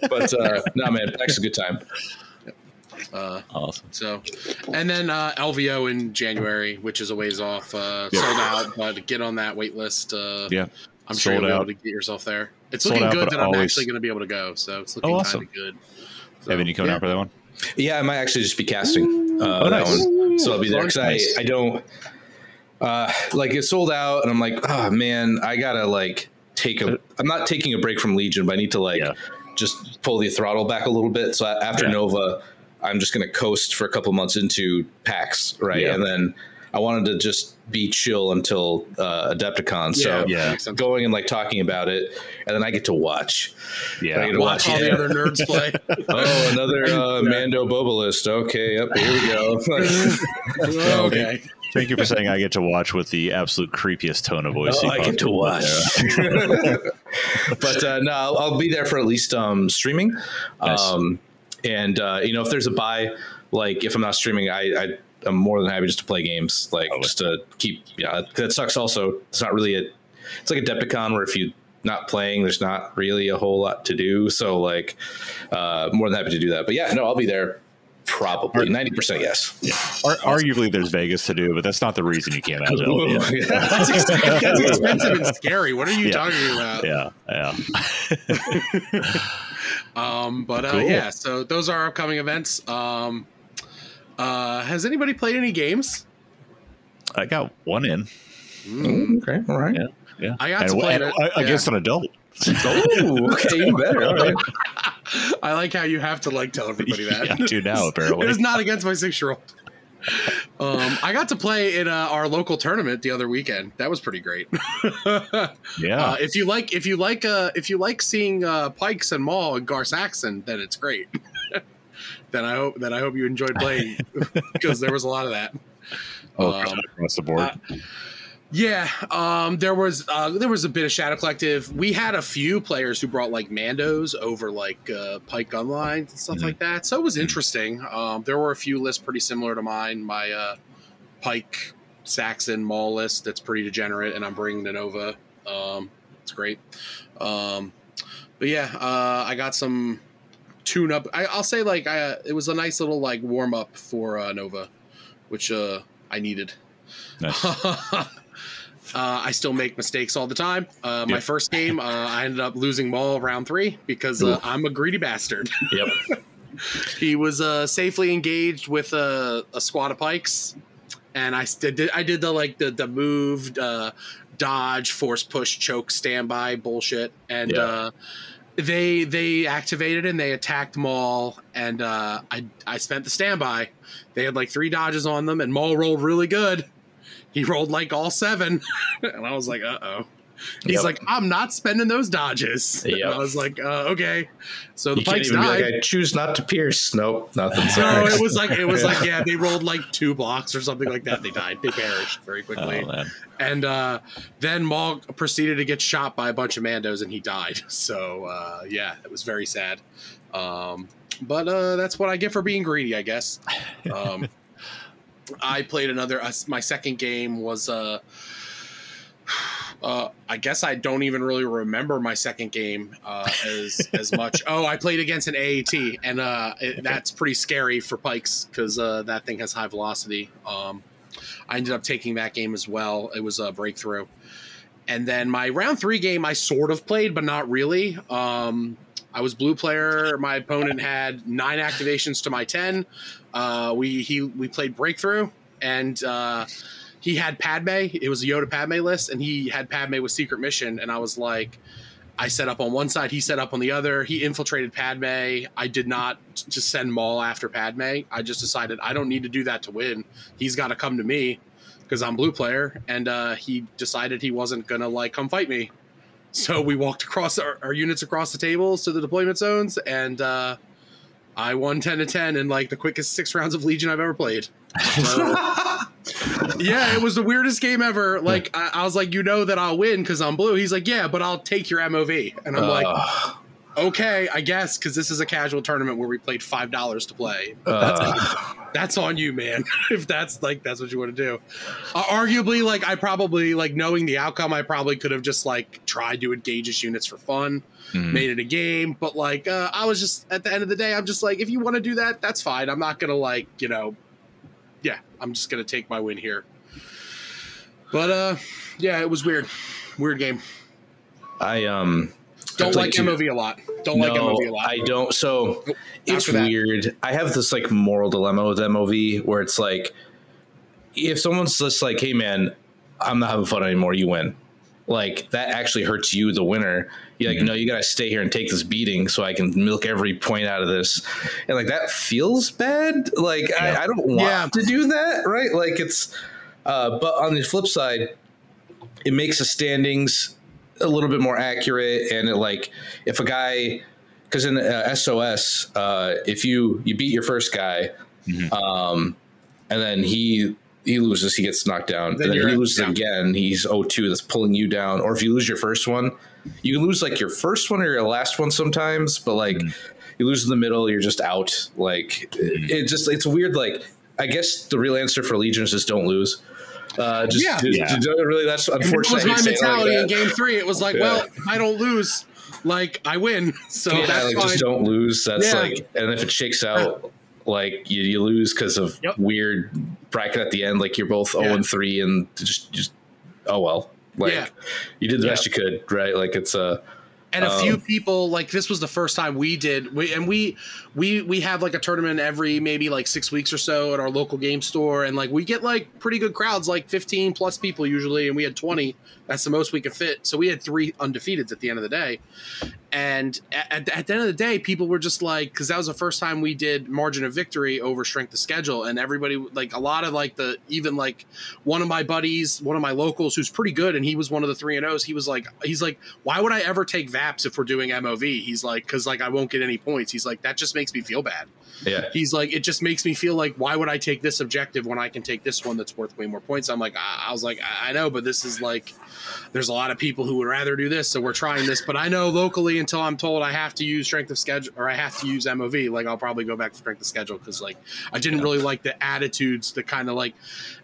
But uh, no, man, PAX is a good time. uh, Awesome. So, and then uh, LVO in January, which is a ways off, uh, sold out. But get on that wait list. Uh, Yeah. I'm sure you'll be able to get yourself there. It's Sold looking out, good but that I'm always- actually going to be able to go. So it's looking Oh, kind awesome. of good. So, Evan, you coming yeah. out for that one? Yeah, I might actually just be casting uh, Oh, that nice. one. so I'll be there because nice. I I don't uh like it's sold out, and I'm like, oh man, I gotta like take a. I'm not taking a break from Legion, but I need to like Yeah. just pull the throttle back a little bit. So after Yeah. Nova, I'm just gonna coast for a couple months into PAX, right, Yeah. and then. I wanted to just be chill until uh, Adepticon. So Yeah. makes sense. going and like talking about it, and then I get to watch. Yeah. I get to Watch all the other nerds play. Oh, another uh, Mando Bobalist. Okay, yep, here we go. okay. Thank you for saying I get to watch with the absolute creepiest tone of voice. Oh, you I get to watch. but uh, no, I'll, I'll be there for at least um, streaming. Nice. Um, and uh, you know, if there's a buy, like if I'm not streaming, I, I I'm more than happy just to play games, like Totally. just to keep. Yeah, that sucks. Also, it's not really a. It's like AdeptiCon where if you're not playing, there's not really a whole lot to do. So like, uh, more than happy to do that. But yeah, no, I'll be there. Probably ninety percent yes. Ar- arguably, there's Vegas to do, but that's not the reason you came out. Joe. Yeah. That's, ex- that's expensive and scary. What are you Yeah. talking about? Yeah, yeah. Um, but uh, Cool. yeah, so those are our upcoming events. Um, uh, has anybody played any games? I got one in. okay, all right. Yeah, yeah. I got and, to play and- it, uh, against an adult. Oh, okay, even better. All right. I like how you have to like tell everybody that. Yeah, I do now, apparently. it was not against my six year old. Um, I got to play in uh, our local tournament the other weekend. That was pretty great. Yeah, Uh, if you like, if you like, uh, if you like seeing uh, Pykes and Maul and Gar Saxon, then it's great. Then I hope that I hope you enjoyed playing because there was a lot of that. oh, um, across the board. uh, Yeah, um, there was uh, there was a bit of Shadow Collective. We had a few players who brought like Mandos over like uh, Pyke Gunlines and stuff Mhm. like that. So it was interesting. Um, there were a few lists pretty similar to mine. My uh, Pyke Saxon Maul list that's pretty degenerate, and I'm bringing the Nova. Um, it's great. Um, but yeah, uh, I got some tune up. I, I'll say like I, it was a nice little like warm up for uh, Nova, which uh, I needed. Nice. uh, I still make mistakes all the time. Uh, my Yep. first game, uh, I ended up losing Maul round three because uh, I'm a greedy bastard. Yep. he was uh, safely engaged with a, a squad of pykes, and I did I did the like the the moved uh, dodge, force push, choke, standby bullshit, and Yeah. uh, they they activated and they attacked Maul, and uh, I I spent the standby. They had like three dodges on them, and Maul rolled really good. He rolled like all seven, and I was like, uh oh. He's Yep. like, I'm not spending those dodges. Yep. I was like, uh, okay. So the You pykes died. like, I choose not to pierce. Nope, nothing. No, it was like it was like yeah, they rolled like two blocks or something like that. They died. They perished very quickly. oh And uh, then Maul proceeded to get shot by a bunch of Mandos, and he died. So uh, yeah, it was very sad. Um, but uh, that's what I get for being greedy, I guess. Um, I played another. Uh, my second game was. Uh, uh, I guess I don't even really remember my second game uh, as as much. Oh, I played against an AAT, and uh, it, that's pretty scary for Pykes because uh, that thing has high velocity. Um, I ended up taking that game as well. It was a breakthrough. And then my round three game, I sort of played, but not really. Um, I was blue player. My opponent had nine activations to my ten. Uh, we he we played breakthrough, and uh, he had Padme. It was a Yoda Padme list, and he had Padme with secret mission. And I was like, I set up on one side, he set up on the other. He infiltrated Padme. I did not just send Maul after Padme. I just decided I don't need to do that to win. He's got to come to me because I'm blue player, and uh, he decided he wasn't gonna like come fight me. So we walked across our, our units across the tables to the deployment zones, and uh, I won ten to ten in like the quickest six rounds of Legion I've ever played. So- yeah, it was the weirdest game ever. Like I, I was like, you know that I'll win because I'm blue. He's like, yeah, but I'll take your MOV, and I'm like, Uh, okay, I guess because this is a casual tournament where we played five dollars to play. uh, That's on you, man. if that's like that's what you want to do. Uh, arguably, like I probably like knowing the outcome, I probably could have just like tried to engage his units for fun, Mhm. made it a game. But like uh, I was just at the end of the day, I'm just like, if you want to do that, that's fine. I'm not gonna like you know, yeah, I'm just gonna take my win here. But uh, yeah, it was weird, weird game. I um Don't like MOV a lot. Don't like no, MOV a lot. I don't. So it's that. weird. I have this like moral dilemma with MOV where it's like if someone's just like, "Hey, man, I'm not having fun anymore," you win. Like that actually hurts you, the winner. You're like, Mhm. no, you got to stay here and take this beating so I can milk every point out of this. And like that feels bad. Like Yeah. I, I don't want Yeah. to do that, right? Like it's. Uh, but on the flip side, it makes the standings a little bit more accurate, and it like if a guy, because in uh, SOS, uh, if you you beat your first guy, Mhm. um, and then he he loses, he gets knocked down, Then and then he loses yeah. again, he's 0-2 that's pulling you down. Or if you lose your first one, you can lose like your first one or your last one sometimes, but like Mhm. you lose in the middle, you're just out. Like Mhm. it, it just it's weird. Like I guess the real answer for Legion is just don't lose. Uh, just, Yeah. just- Yeah. just don't really. That's And that unfortunate. was my to say it like mentality in game three. It was like, Yeah. well, if I don't lose, like I win. So yeah, that's like fine. just don't lose. That's Yeah. like, and if it shakes out, like you, you lose because of Yep. weird bracket at the end. Like you're both zero Yeah. and three, and just just oh well. Like Yeah. you did the best you could, right? Like it's a and a Um, few people like this was the first time we did we, and we we we have like a tournament every maybe like six weeks or so at our local game store and like we get like pretty good crowds like 15 plus people usually and we had 20 that's the most we could fit. So we had three undefeateds at the end of the day. And at, at the end of the day people were just like because that was the first time we did margin of victory over strength of schedule. And everybody like a lot of like the even like one of my buddies one of my locals who's pretty good and he was one of the three and o's he was like he's like why would i ever take vaps if we're doing mov he's like because like i won't get any points. He's like that just makes me feel bad yeah. he's like it just makes me feel like why would i take this objective when i can take this one that's worth way more points i'm like i, I was like I, I know but this is like there's a lot of people who would rather do this so we're trying this but i know locally until i'm told i have to use strength of schedule or i have to use mov like i'll probably go back to strength of schedule because like i didn't really like the attitudes the kind of like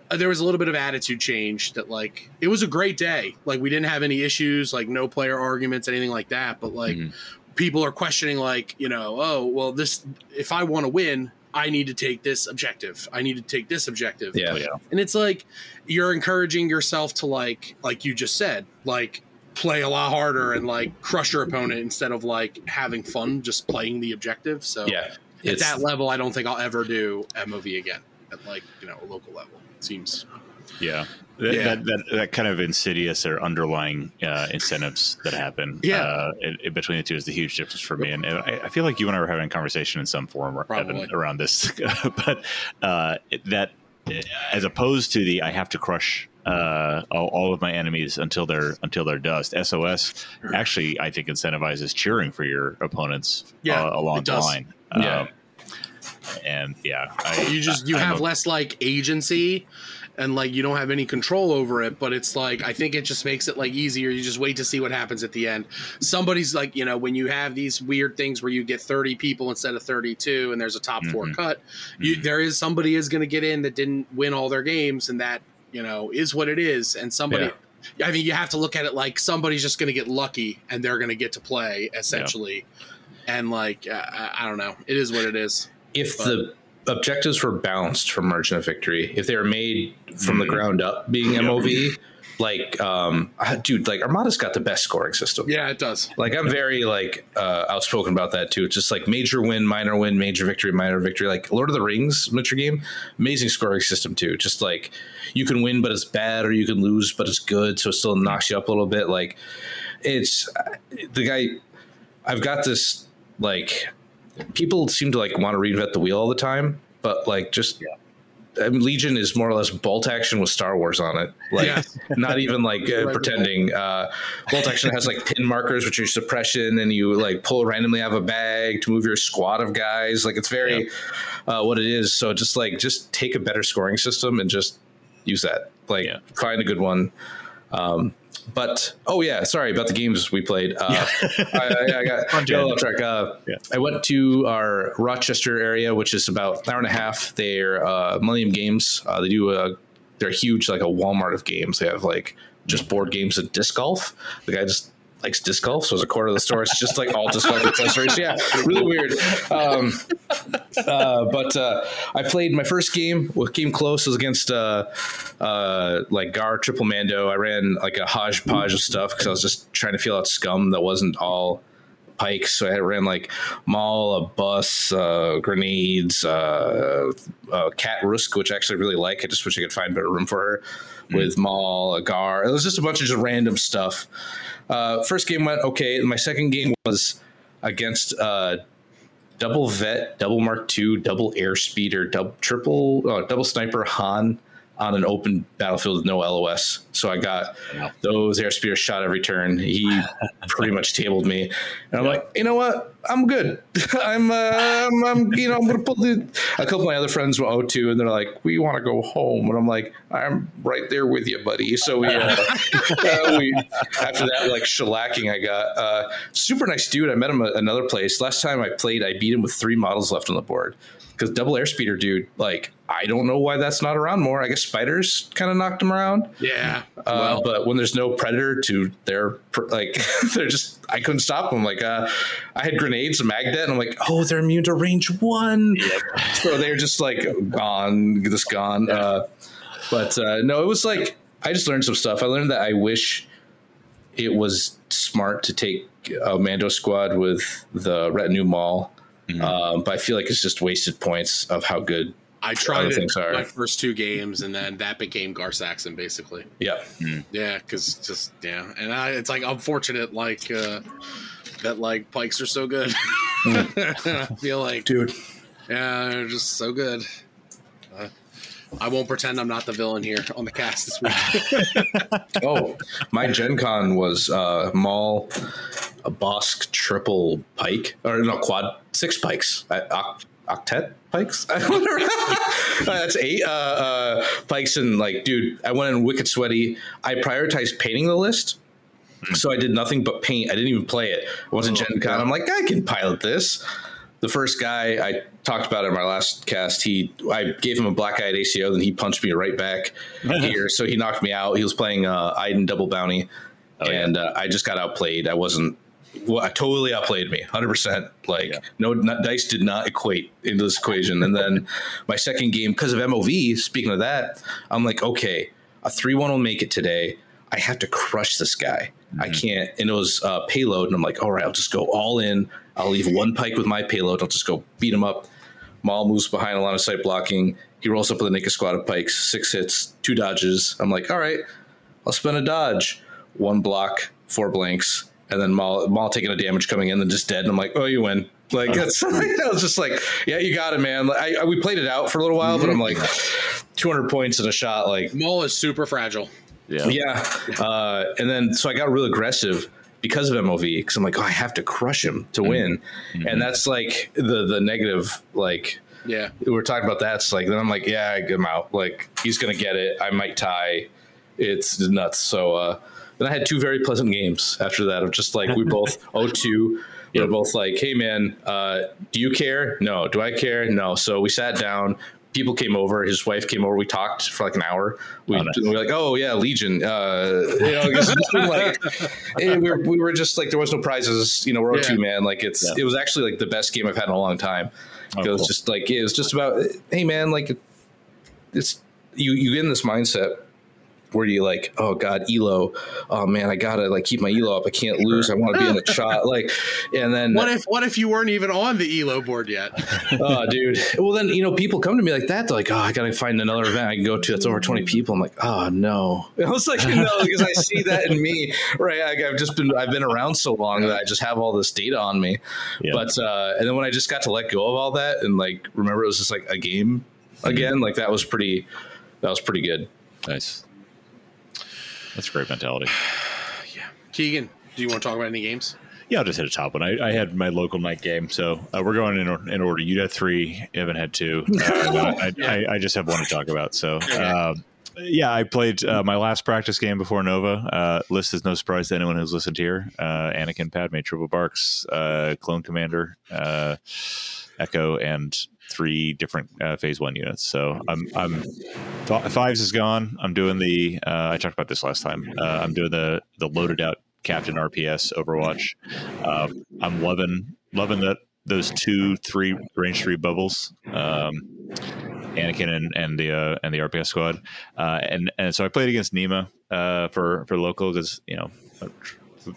uh, there was a little bit of attitude change that like it was a great day like we didn't have any issues like no player arguments anything like that but like Mhm. People are questioning like you know oh well this if i want to win i need to take this objective i need to take this objective Yeah. Yeah. and it's like you're encouraging yourself to like like you just said like play a lot harder and like crush your opponent instead of like having fun just playing the objective so Yeah. at that level i don't think i'll ever do mov again at like you know a local level it seems Yeah. That, Yeah. That, that, that kind of insidious or underlying uh, incentives that happen Yeah. uh, in, in between the two is the huge difference for me. And I, I feel like you and I were having a conversation in some form, Evan, around this. but uh, that, as opposed to the I have to crush uh, all, all of my enemies until they're until they're dust. SOS actually, I think, incentivizes cheering for your opponents Yeah, uh, along the line. Yeah. Um, and yeah, I, you just you I- I'm have a- less like agency and like you don't have any control over it but it's like i think it just makes it like easier you just wait to see what happens at the end somebody's like you know when you have these weird things where you get 30 people instead of 32 and there's a top four Mhm. cut you, Mhm. there is somebody is going to get in that didn't win all their games and that you know is what it is and somebody I mean, you have to look at it like somebody's just going to get lucky and they're going to get to play essentially. And like, uh, I, I don't know. It is what it is. if the objectives were balanced from Margin of Victory, if they were made from the Mhm. ground up, being. MOV, like, um, ah, dude, like Armada's got the best scoring system. Yeah, it does. Like I'm very like uh, outspoken about that too. It's just like major win, minor win, major victory, minor victory. Like Lord of the Rings miniature game, amazing scoring system too. Just like you can win, but it's bad, or you can lose, but it's good, so it still knocks you up a little bit. Like it's the guy. I've got this like people seem to like want to reinvent the wheel all the time, but like just. I mean, Legion is more or less bolt action with Star Wars on it. Like, Yeah. not even like uh, Right. pretending. Uh, bolt action has like pin markers, which are suppression, and you like pull randomly out of a bag to move your squad of guys. Like it's very uh, what it is. So just like just take a better scoring system and just use that. Like Yeah. find a good one. Um, but oh yeah, sorry about the games we played. Uh, I, I, I got, a little track. Uh, Yeah. I went to our Rochester area, which is about an hour and a half. They're uh, Millennium Games. Uh, they do a they're huge, like a Walmart of games. They have like just board games and disc golf. The guy just likes disc golf, so it's a quarter of the store. It's just like all disc golf accessories. Yeah, really weird. Um, uh, but uh, I played my first game. What came close was against uh, uh, like Gar Triple Mando. I ran like a hodgepodge of stuff because I was just trying to feel out scum that wasn't all pykes. So I ran like maul, a Bossk, uh, grenades, uh, uh, cat rusk, which I actually really like. I just wish I could find better room for her. With maul, a gar, it was just a bunch of just random stuff. Uh, first game went okay. My second game was against uh, double vet, double mark two, double air speeder, double triple, uh, double sniper Han on an open battlefield with no LOS. So I got Wow. those air speeders shot every turn. He pretty much tabled me, and I'm like, you know what? I'm good. I'm, uh, I'm, I'm, you know, I'm gonna pull the. A couple of my other friends were O2, and they're like, we want to go home, and I'm like, I'm right there with you, buddy. So we, uh, uh, we after that like shellacking I got. Uh, super nice dude. I met him at another place. Last time I played, I beat him with three models left on the board. Because double airspeeder dude, like I don't know why that's not around more. I guess spiders kind of knocked him around. Yeah. Uh, well, but when there's no predator to their like, they're just I couldn't stop them. Like uh, I had grenades, magnet, and I'm like, oh, they're immune to range one. So they're just like gone, just gone. Uh, but uh, no, it was like I just learned some stuff. I learned that I wish it was smart to take a Mando squad with the retinue Maul. Um, but I feel like it's just wasted points of how good. I tried other it things are- my first two games, and then that became Gar Saxon basically. Yeah, Yeah, because just yeah, and I, it's like unfortunate like uh, that like pykes are so good. I feel like dude. yeah, they're just so good. I won't pretend I'm not the villain here on the cast this week. Oh, my Gen Con was uh, Maul, a Bossk triple pyke, or no, quad, six pykes. Uh, oct- octet pykes? I don't. That's eight uh, uh, pykes. And like, dude, I went in wicked sweaty. I prioritized painting the list. So I did nothing but paint. I didn't even play it. I went to Gen Con. I'm like, I can pilot this. The first guy I talked about in my last cast, he I gave him a black eyed ACO, then he punched me right back here. So he knocked me out. He was playing uh, Iden double bounty, Oh, yeah. and uh, I just got outplayed. I wasn't. Well, I totally outplayed me, hundred percent. Like Yeah. no not, dice did not equate into this equation. And then my second game, because of MOV. Speaking of that, I'm like, okay, a three one will make it today. I have to crush this guy. I can't. And it was uh, payload, and I'm like, all right, I'll just go all in. I'll leave one pyke with my payload. I'll just go beat him up. Maul moves behind a line of sight blocking. He rolls up with a naked squad of pykes, six hits, two dodges. I'm like, all right, I'll spend a dodge, one block, four blanks, and then Maul, Maul taking a damage coming in, then just dead. And I'm like, oh, you win. Like that's, I was just like, yeah, you got it, man. Like, I, I- we played it out for a little while, but I'm like, 200 points in a shot, like Maul is super fragile. Yeah. yeah. Uh, and then so I got real aggressive because of MOV because I'm like, oh, I have to crush him to win, and that's like the the negative. Like Yeah, we we're talking about that. It's like then I'm like, yeah, I get him out. Like he's gonna get it. I might tie. It's nuts. So uh, then I had two very pleasant games after that of just like we both 0-2. We were both like, hey man, uh, do you care? No. Do I care? No. So we sat down. People came over. His wife came over. We talked for like an hour. We, Oh, nice. we were like, oh yeah, Legion. Uh, you know, it's just been like we, were, we were just like there was no prizes. You know, we're Yeah. 0-2 man. Like it's Yeah. it was actually like the best game I've had in a long time. Oh, it was just like it was just about hey man, like it's you you get in this mindset where you like, oh god, elo, oh man, I gotta like keep my elo up. I can't lose. I want to be in the shot. Like, and then What if what if you weren't even on the Elo board yet? oh dude. Well then you know people come to me like that. They're like, oh, I gotta find another event I can go to that's over twenty people. I'm like, oh no. I was like, no, because I see that in me, right? Like, I've just been I've been around so long that I just have all this data on me. Yeah. But uh, and then when I just got to let go of all that and like remember it was just like a game again, like that was pretty that was pretty good. Nice. That's a great mentality. Yeah. Keegan, do you want to talk about any games? Yeah, I'll just hit a top one. I, I had my local night game, so uh, we're going in, or- in order. You had three, Evan had two. Uh, I, I, I just have one to talk about. So, um, yeah, I played uh, my last practice game before Nova. Uh, list is no surprise to anyone who's listened here. Uh, Anakin, Padme, Triple BARCs, uh, Clone Commander, uh, Echo, and three different uh, Phase One units. So I'm I'm fives is gone. I'm doing the. Uh, I talked about this last time. Uh, I'm doing the the loaded out Captain RPS Overwatch. Um, I'm loving loving that those two three range three bubbles. Um, Anakin and, and the uh, and the RPS squad, uh, and and so I played against Nima uh, for for local because you know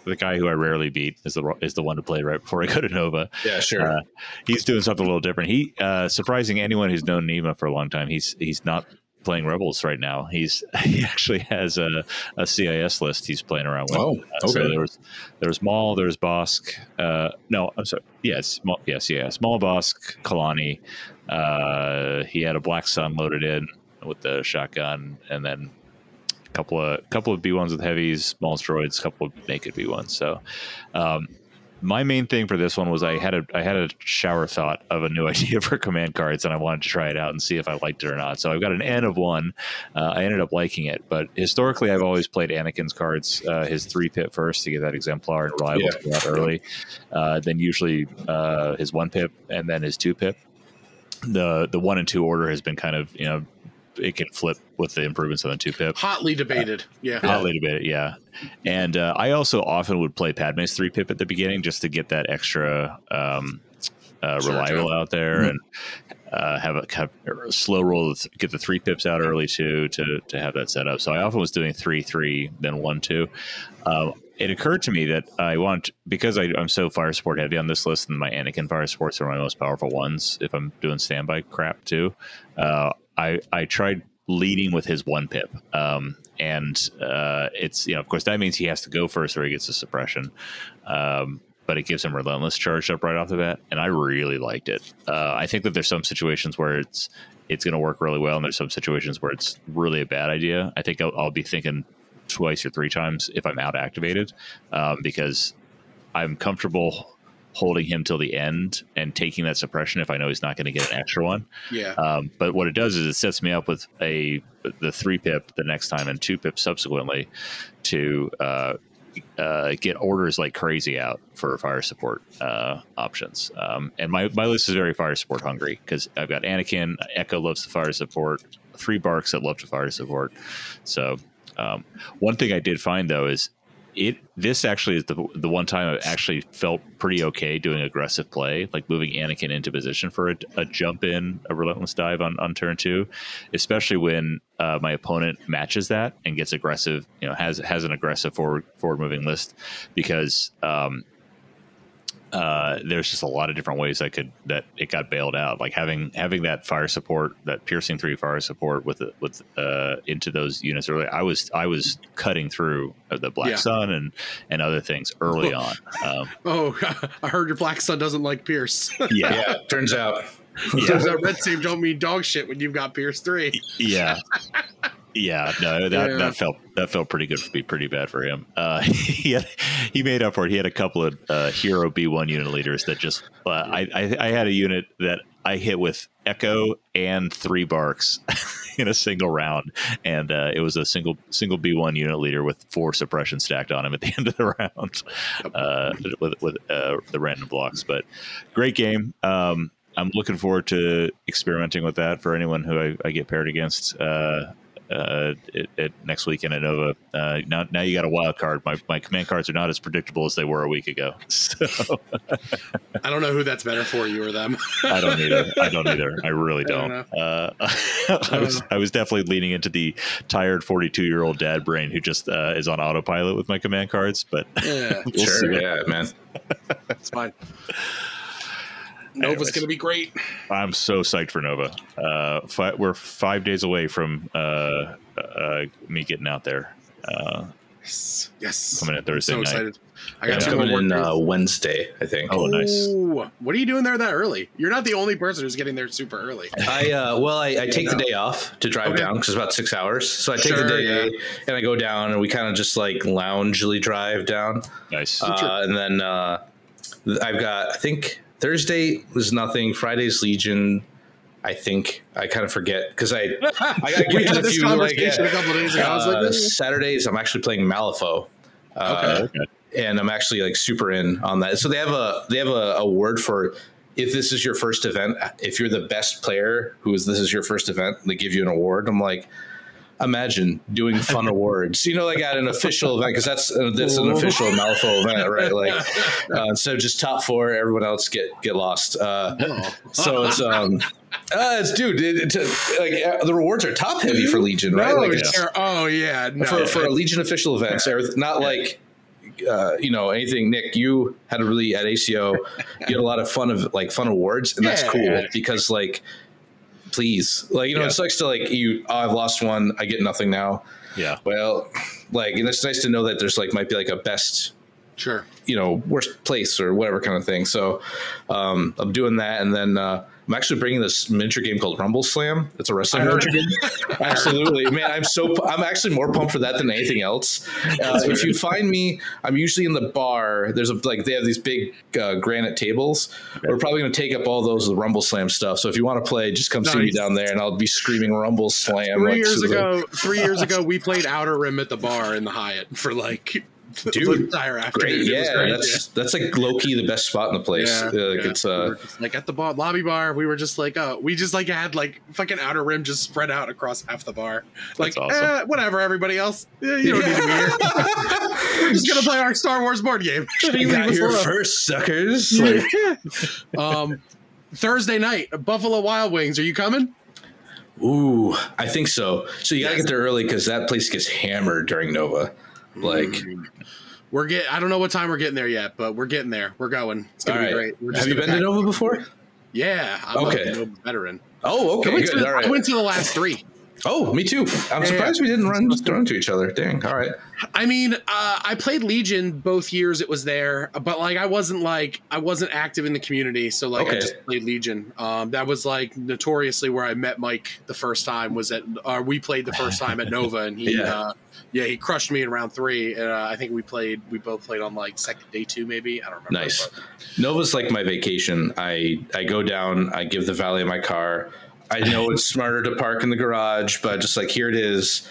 the guy who I rarely beat is the is the one to play right before I go to Nova. Yeah, sure. Uh, he's doing something a little different. He uh, surprising anyone who's known Nima for a long time. He's he's not playing Rebels right now. He's he actually has a, a CIS list he's playing around with. Oh, Uh, so okay. there was there was Maul, there was Bossk. Uh, no, I'm sorry. Yes, Maul, yes, yes. Maul, Bossk, Kalani. Uh, he had a Black Sun loaded in with the shotgun, and then couple of couple of B ones with heavies, small droids, a couple of naked B ones. So. Um, my main thing for this one was I had a I had a shower thought of a new idea for command cards, and I wanted to try it out and see if I liked it or not. So I've got an N of one. Uh, I ended up liking it, but historically I've always played Anakin's cards, uh, his three pip first to get that exemplar and reliable Yeah. early, uh, then usually uh, his one pip and then his two pip. The the one and two order has been kind of you know it can flip with the improvements on the two pip. Hotly debated. Yeah. Hotly debated, yeah. And uh, I also often would play Padme's three pip at the beginning just to get that extra um, uh, reliable out there and uh, have a have a slow roll, to get the three pips out early too to to have that set up. So I often was doing three three then one two. Um, it occurred to me that I want because I, I'm so fire support heavy on this list, and my Anakin fire supports are my most powerful ones. If I'm doing standby crap too, uh, I I tried leading with his one pip, um, and uh, it's you know of course that means he has to go first or he gets a suppression. Um, but it gives him relentless charge up right off the bat, and I really liked it. Uh, I think that there's some situations where it's it's going to work really well, and there's some situations where it's really a bad idea. I think I'll, I'll be thinking twice or three times if I'm out activated, um, because I'm comfortable holding him till the end and taking that suppression if I know he's not going to get an extra one. Yeah. Um, but what it does is it sets me up with a the three pip the next time and two pip subsequently to uh, uh, get orders like crazy out for fire support uh, options. Um, and my, my list is very fire support hungry because I've got Anakin, Echo loves the fire support, three BARCs that love to fire support. So um, one thing I did find though is it this actually is the the one time I actually felt pretty okay doing aggressive play, like moving Anakin into position for a, a jump in, a relentless dive on, on turn two, especially when uh, my opponent matches that and gets aggressive, you know, has has an aggressive forward forward moving list, because um, uh, there's just a lot of different ways that could that it got bailed out. Like having having that fire support, that piercing three fire support with the- with uh, into those units early. I was I was cutting through uh, the Black Yeah. Sun and and other things early on. Um, Oh, I heard your black sun doesn't like Pierce. yeah, yeah, turns out. Turns out red team don't mean dog shit when you've got Pierce three. yeah. Yeah, no, that, Yeah. that felt that felt pretty good for me, pretty bad for him. Uh, he had, he made up for it. He had a couple of uh, hero B one unit leaders that just uh, I, I I had a unit that I hit with Echo and three BARCs in a single round, and uh, it was a single single B one unit leader with four suppression stacked on him at the end of the round uh, with with uh, the random blocks. But great game. Um, I'm looking forward to experimenting with that for anyone who I, I get paired against uh, uh, at, at next weekend at Nova. Uh, now, now you got a wild card. My, my command cards are not as predictable as they were a week ago. So I don't know who that's better for, you or them. I don't either. I don't either. I really don't don't. Uh, I was I was definitely leaning into the tired 42 year old dad brain who just uh, is on autopilot with my command cards. But Yeah, we'll sure, yeah, man. it's fine. Nova's Anyways. gonna be great. I'm so psyched for Nova. Uh, fi- we're five days away from uh, uh, me getting out there. Uh, Yes, yes. Coming in Thursday so night. excited. I got It's two coming in uh. Wednesday, I think. Oh, nice. What are you doing there that early? You're not the only person who's getting there super early. I uh, well, I, I take the no. day off to drive Okay. down because it's about six hours. So I take Sure, the day yeah. and I go down, and we kind of just like loungely drive down. nice. Uh, and then uh, I've got I think Thursday was nothing. Friday's Legion. I think I kind of forget because I I got we had a this few like conversation a couple of days ago. Like, uh. Saturdays I'm actually playing Malifaux. Uh, okay. and I'm actually like super in on that. So they have a they have a, a word for if this is your first event, if you're the best player who is this is your first event, they give you an award. I'm like, imagine doing fun awards, you know, like at an official event because that's uh, that's an official Malifaux event, right? Like, uh, so just top four, everyone else get get lost. Uh, Oh. so it's um. Uh, it's dude. It, like uh, the rewards are top heavy for Legion, right? No, Like oh yeah, no. for, for a Legion official events, not like uh, you know anything, Nick, you had a really at ACO, you had a lot of fun of like fun awards, and that's Yeah. cool because like, please, like you know, Yeah. it sucks to like you. Oh, I've lost one. I get nothing now. Yeah. Well, like, and it's nice to know that there's like might be like a best Sure. you know worst place or whatever kind of thing. So um, I'm doing that, and then uh, I'm actually bringing this miniature game called Rumble Slam. It's a wrestling miniature game. Absolutely, man! I'm so I'm actually more pumped for that than anything else. Uh, if you find me, I'm usually in the bar. There's a like they have these big uh, granite tables. We're probably going to take up all those with Rumble Slam stuff. So if you want to play, just come see me down there, and I'll be screaming Rumble Slam. Three like, years ago, three years ago, we played Outer Rim at the bar in the Hyatt for like Dude, entire afternoon. Great, yeah, great, that's that's like low key the best spot in the place. Yeah, Uh, like yeah. it's uh, were just, like at the bar, lobby bar. We were just like, oh, we just like had like fucking outer rim just spread out across half the bar. Like, That's awesome. eh, whatever, everybody else, eh, you don't need to be here. we're just gonna play our Star Wars board game. You got here alone. first, suckers. Like, um, Thursday night, Buffalo Wild Wings. Are you coming? ooh, I think so. So you gotta get there early because that place gets hammered during Nova. Like, We're get. I don't know what time we're getting there yet, but we're getting there. We're going. It's gonna be right. great. We're Have you been to Nova before? Yeah, I'm Okay. a Nova veteran. Oh, I okay, went, good. to, All right. I went to the last three. oh, me too. I'm Yeah, surprised yeah. we didn't run run into each other. Dang. All right. I mean, uh, I played Legion both years it was there, but like I wasn't like I wasn't active in the community, so like I just played Legion. Um, that was like notoriously where I met Mike the first time was at uh, we played the first time at Nova, and he Yeah. uh, yeah he crushed me in round three, and uh, I think we played we both played on like second day two maybe I don't remember. Nice. but- Nova's like my vacation. I I go down. I give the valet my car. I know it's smarter to park in the garage, but just like here it is.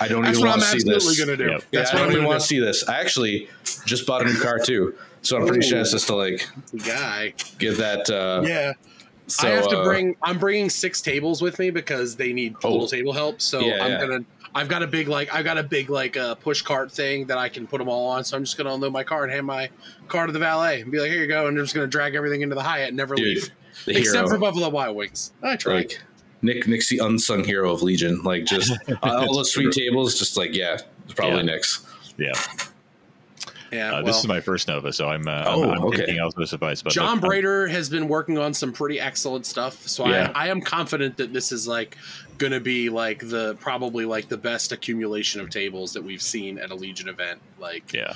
I don't That's even want to see this. gonna do. Yep. Yeah, That's I what don't I'm even gonna want do. to see this. I actually just bought a new car too, so I'm pretty Ooh. jazzed just to like Guy, give that. Uh, yeah. So I have to uh, bring. I'm bringing six tables with me because they need total Oh. table help. So Yeah, I'm yeah. gonna. I've got a big like. I've got a big like uh, push cart thing that I can put them all on. So I'm just gonna unload my car and hand my car to the valet and be like, "Here you go," and I'm just gonna drag everything into the Hyatt and never dude, leave, except hero. for Buffalo Wild Wings. I try. like Nick Nick's the unsung hero of Legion. Like just all those sweet tables, just like yeah, it's probably Yeah. Nick's. Yeah. Yeah. Uh, well, this is my first Nova, so I'm, uh, Oh, I'm, I'm okay. taking Alpha's advice. But John I'm- Brader has been working on some pretty excellent stuff. So Yeah. I, I am confident that this is like going to be like the probably like the best accumulation of tables that we've seen at a Legion event. Like Yeah,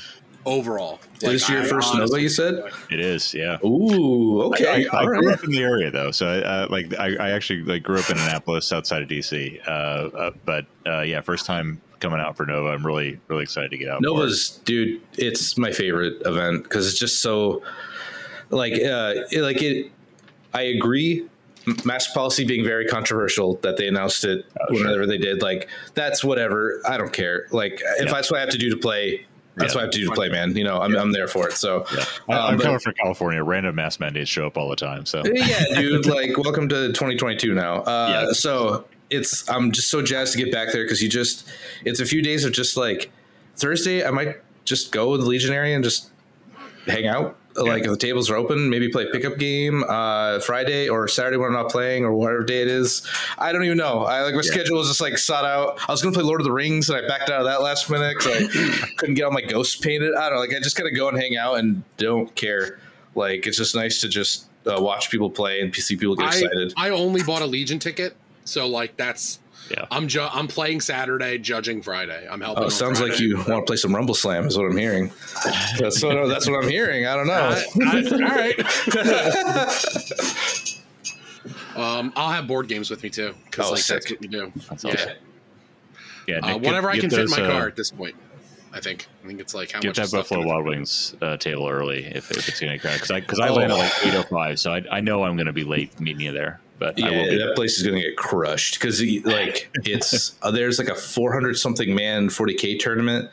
overall, Is like, this your I first Nova? You said. it is. Yeah. Ooh, okay, I, I all grew right. up in the area though, so I, uh, like I, I actually like grew up in Annapolis, outside of DC. Uh, uh, but uh, yeah, first time coming out for Nova. I'm really really excited to get out. Nova's dude, it's my favorite event because it's just so like uh it, like it. I agree. Mask policy being very controversial that they announced it Oh, sure. whenever they did. Like that's whatever. I don't care. Like if Yeah. that's what I have to do to play, that's Yeah. what I have to do to play, man. You know, I'm, I'm there for it. So Yeah. I, Um, I'm but- coming from California. Random mass mandates show up all the time. So yeah, dude. Like, welcome to 2022 now. Uh, Yeah. So it's I'm just so jazzed to get back there because you just it's a few days of just like Thursday. I might just go with the Legionary and just hang out. Like if the tables are open, maybe play a pickup game. Uh, Friday or Saturday when I'm not playing or whatever day it is. I don't even know. I like my Yeah. schedule is just like sought out. I was gonna play Lord of the Rings and I backed out of that last minute because I couldn't get all my ghosts painted. I don't know. Like I just gotta go and hang out and don't care. Like it's just nice to just uh, watch people play and see people get I, excited. I only bought a Legion ticket, so like that's yeah. I'm ju- I'm playing Saturday, judging Friday. I'm helping. Oh, on sounds like you want to play some Rumble Slam, is what I'm hearing. That's what, that's what I'm hearing. I don't know. I- I- all right. um, I'll have board games with me too, because Oh, like that's sick. what we do. That's yeah. awesome. Yeah, Uh, Nick, whatever get- I can get fit in those, my uh, car at this point. I think. I think it's like how Get much that stuff Buffalo can Wild Wings uh, table early if, if it's going to crack. Because I, cause I Oh. land at like 8.05, so I, I know I'm going to be late meeting you there. But Yeah, that place is going to get crushed because like it's uh, there's like a 400 something man 40k tournament,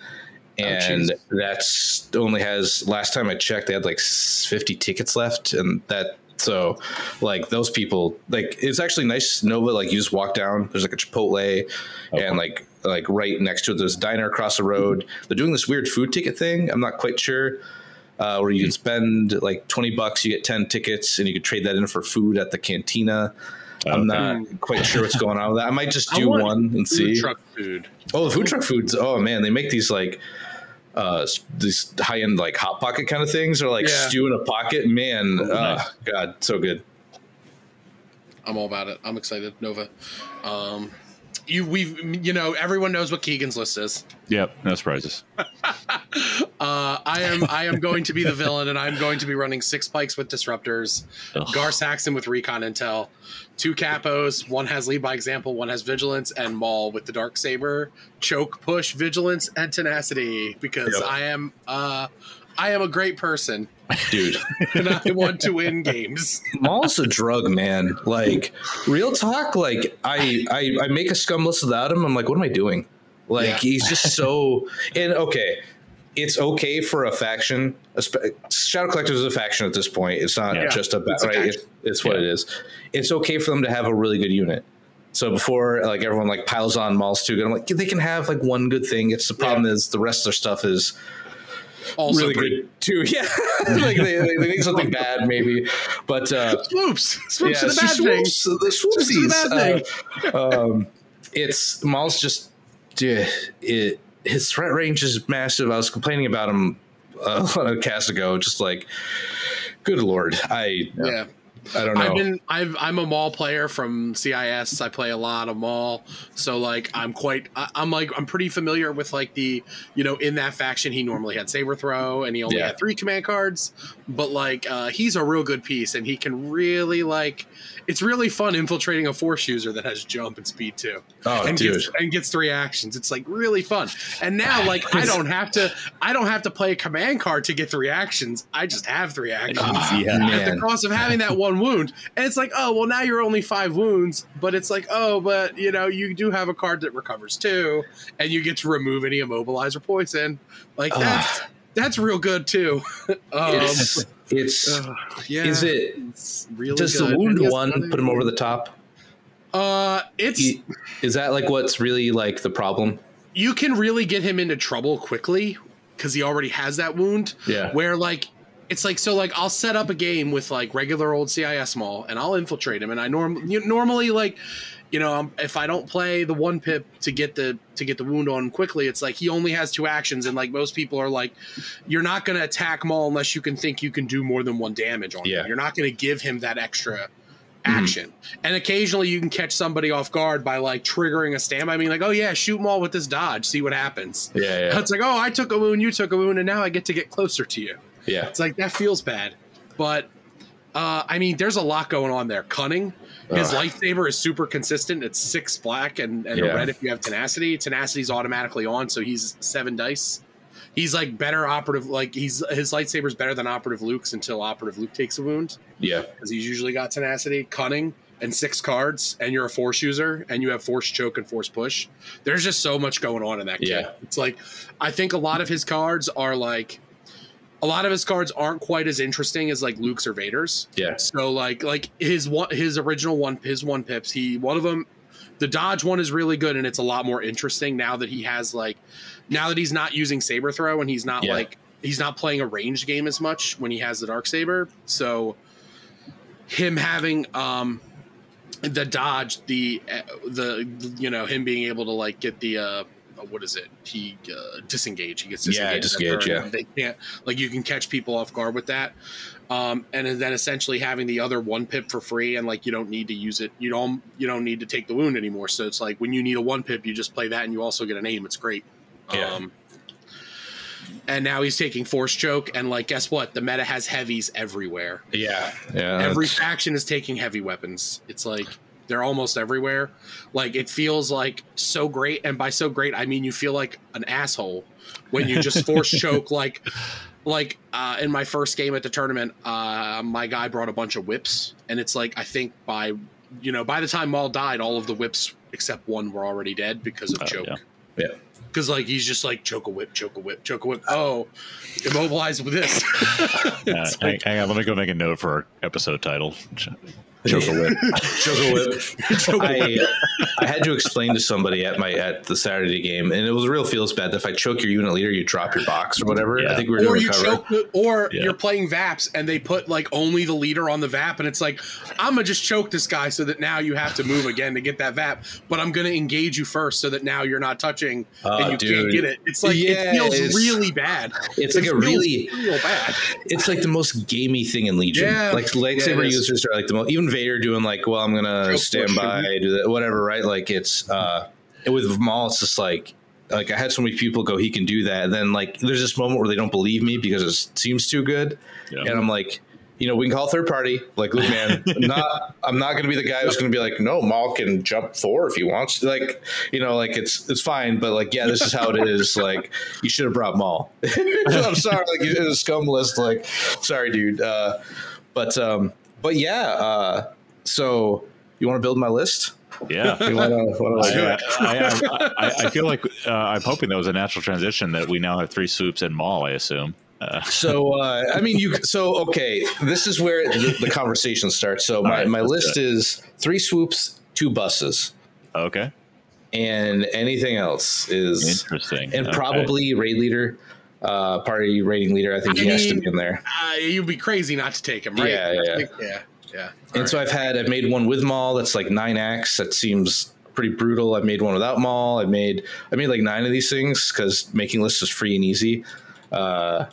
and jeez. that's only has last time I checked they had like 50 tickets left, and that so like those people like it's actually nice Nova like you just walk down there's like a Chipotle and like like right next to it there's a diner across the road. They're doing this weird food ticket thing. I'm not quite sure uh, where you can spend like 20 bucks, you get 10 tickets, and you could trade that in for food at the cantina. I'm not quite sure what's going on with that. I might just do one and Food see. truck food. Oh, the food truck foods. Oh man, they make these like uh these high end like hot pocket kind of things or like Yeah. stew in a pocket. Man, uh, nice. God, so good. I'm all about it. I'm excited, Nova. Um, you we've you know everyone knows what Keegan's list is. Yep, no surprises. Uh, I am I am going to be the villain, and I'm going to be running six pykes with disruptors, Ugh. Gar Saxon with recon intel, two capos. One has lead by example, one has vigilance, and Maul with the dark saber, choke, push, vigilance, and tenacity. Because Yep. I am uh, I am a great person, Dude, and I want to win games. Maul's a drug, man. Like real talk. Like I, I, I make a scum list without him. I'm like, what am I doing? Like Yeah. he's just so. And okay, it's okay for a faction. a spe- Shadow Collectors is a faction at this point. It's not Yeah. just a ba- It's right. faction. It's, it's what Yeah. it is. It's okay for them to have a really good unit. So before like everyone like piles on Maul's too good, I'm like they can have like one good thing. It's the problem is the rest of their stuff is Also, really pretty- good too. Yeah, like they, they, they need something bad maybe, but uh, Swoops, swoops yeah, are the bad thing. swoops, the Swoops the swoopsies. bad Uh, um, it's Maul's just dude, it. His threat range is massive. I was complaining about him uh, a cast ago. Just like, good lord, I Yeah. I don't know. I've been I've I'm a Maul player from CIS. I play a lot of Maul, so like I'm quite I, I'm like I'm pretty familiar with like the you know in that faction he normally had saber throw and he only Yeah. had three command cards, but like uh, he's a real good piece and he can really like it's really fun infiltrating a force user that has jump and speed too oh, and dude, gets and gets three actions. It's like really fun. And now like I don't have to I don't have to play a command card to get three actions. I just have three actions Ah, Yeah. at the cost of having that one wound. And it's like, oh, well, now you're only five wounds, but it's like, oh, but you know, you do have a card that recovers too, and you get to remove any immobilizer poison. Like that's that's real good too. um, It's it's. ugh, yeah, is it? it's really Does good. the wound one put him over the top? Uh, it's Is that like what's really like the problem? you can really get him into trouble quickly because he already has that wound. Yeah. Where like it's like so like I'll set up a game with like regular old CIS Maul and I'll infiltrate him and I norm you, normally like you know if I don't play the one pip to get the to get the wound on him quickly it's like he only has two actions and like most people are like you're not going to attack Maul unless you can think you can do more than one damage on Yeah. him. You're not going to give him that extra action. And occasionally you can catch somebody off guard by like triggering a stamp. I mean, like, oh yeah, shoot Maul with this dodge, see what happens. Yeah, yeah, It's like, oh, I took a wound, you took a wound, and now I get to get closer to you. yeah. It's like that feels bad, but uh, I mean, there's a lot going on there. Cunning, his Ugh. lightsaber is super consistent. It's six black and, and Yeah. red if you have tenacity. Tenacity's automatically on, so he's seven dice. He's like better operative. Like he's his lightsaber's better than operative Luke's until operative Luke takes a wound Yeah. because he's usually got tenacity, cunning, and six cards, and you're a force user, and you have force choke and force push. There's just so much going on in that. Yeah. It's like I think a lot of his cards are like a lot of his cards aren't quite as interesting as like Luke's or Vader's. Yeah. So like like his one his original one his one pips he one of them the dodge one is really good and it's a lot more interesting now that he has like now that he's not using saber throw and he's not Yeah. like he's not playing a ranged game as much when he has the dark saber so him having um the dodge the uh, the you know him being able to like get the uh what is it he uh, disengage he gets disengaged. Yeah, disengage, yeah. they can't like you can catch people off guard with that um, and then essentially having the other one pip for free and like you don't need to use it you don't you don't need to take the wound anymore so it's like when you need a one pip you just play that and you also get a name it's great Yeah. um, and now he's taking force choke and like guess what the meta has heavies everywhere Yeah. Yeah. every faction is taking heavy weapons it's like they're almost everywhere like it feels like so great and by so great i mean you feel like an asshole when you just force choke like like uh, in my first game at the tournament uh, my guy brought a bunch of whips and it's like i think by you know by the time maul died all of the whips except one were already dead because of Oh, choke yeah. Yeah. because like he's just like choke a whip choke a whip choke a whip oh immobilize with this Uh, hang, hang on, let me go make a note for our episode title. Choke a whip. Choke a whip. I, uh, I had to explain to somebody at my at the Saturday game, and it was a real feels bad that if I choke your unit leader, you drop your box or whatever. Yeah. I think we are or doing you choke, or Yeah. you're playing VAPs and they put like only the leader on the VAP, and it's like I'm gonna just choke this guy so that now you have to move again to get that VAP, but I'm gonna engage you first so that now you're not touching Oh, and you dude. can't get it. It's like Yeah, it feels it's- really bad. It's It like a really real bad. it's like the most gamey thing in Legion. Yeah. Like lightsaber Yeah, users are like the most even Vader doing like, well, I'm gonna Choke stand push. by, do that, whatever, right? Like it's uh with Maul, it's just like like I had so many people go, he can do that. And then like there's this moment where they don't believe me because it seems too good. Yeah. And I'm like, you know, we can call third party. Like, look, man, I'm not I'm not gonna be the guy who's gonna be like, no, Maul can jump four if he wants. Like, you know, like it's it's fine, but like, yeah, this is how it is. Like, you should have brought Maul. I'm sorry, like it was scum list. Like, sorry, dude. Uh, but um, but yeah. Uh, so you want to build my list? Yeah. You want to? I, I, I, I feel like uh, I'm hoping that was a natural transition that we now have three swoops and Maul. I assume. Uh, So uh, I mean, you. So okay, this is where the, the conversation starts. So my, right, my list is three swoops, two buses, okay. and anything else is Interesting. and Okay. probably raid leader, uh, party raiding leader. I think I he has to be in there. Uh, you'd be crazy not to take him, right? Yeah, yeah, yeah. yeah, yeah. And so I've had I've made one with Maul that's like nine acts. That seems pretty brutal. I've made one without Maul. I made I made like nine of these things because making lists is free and easy. Uh,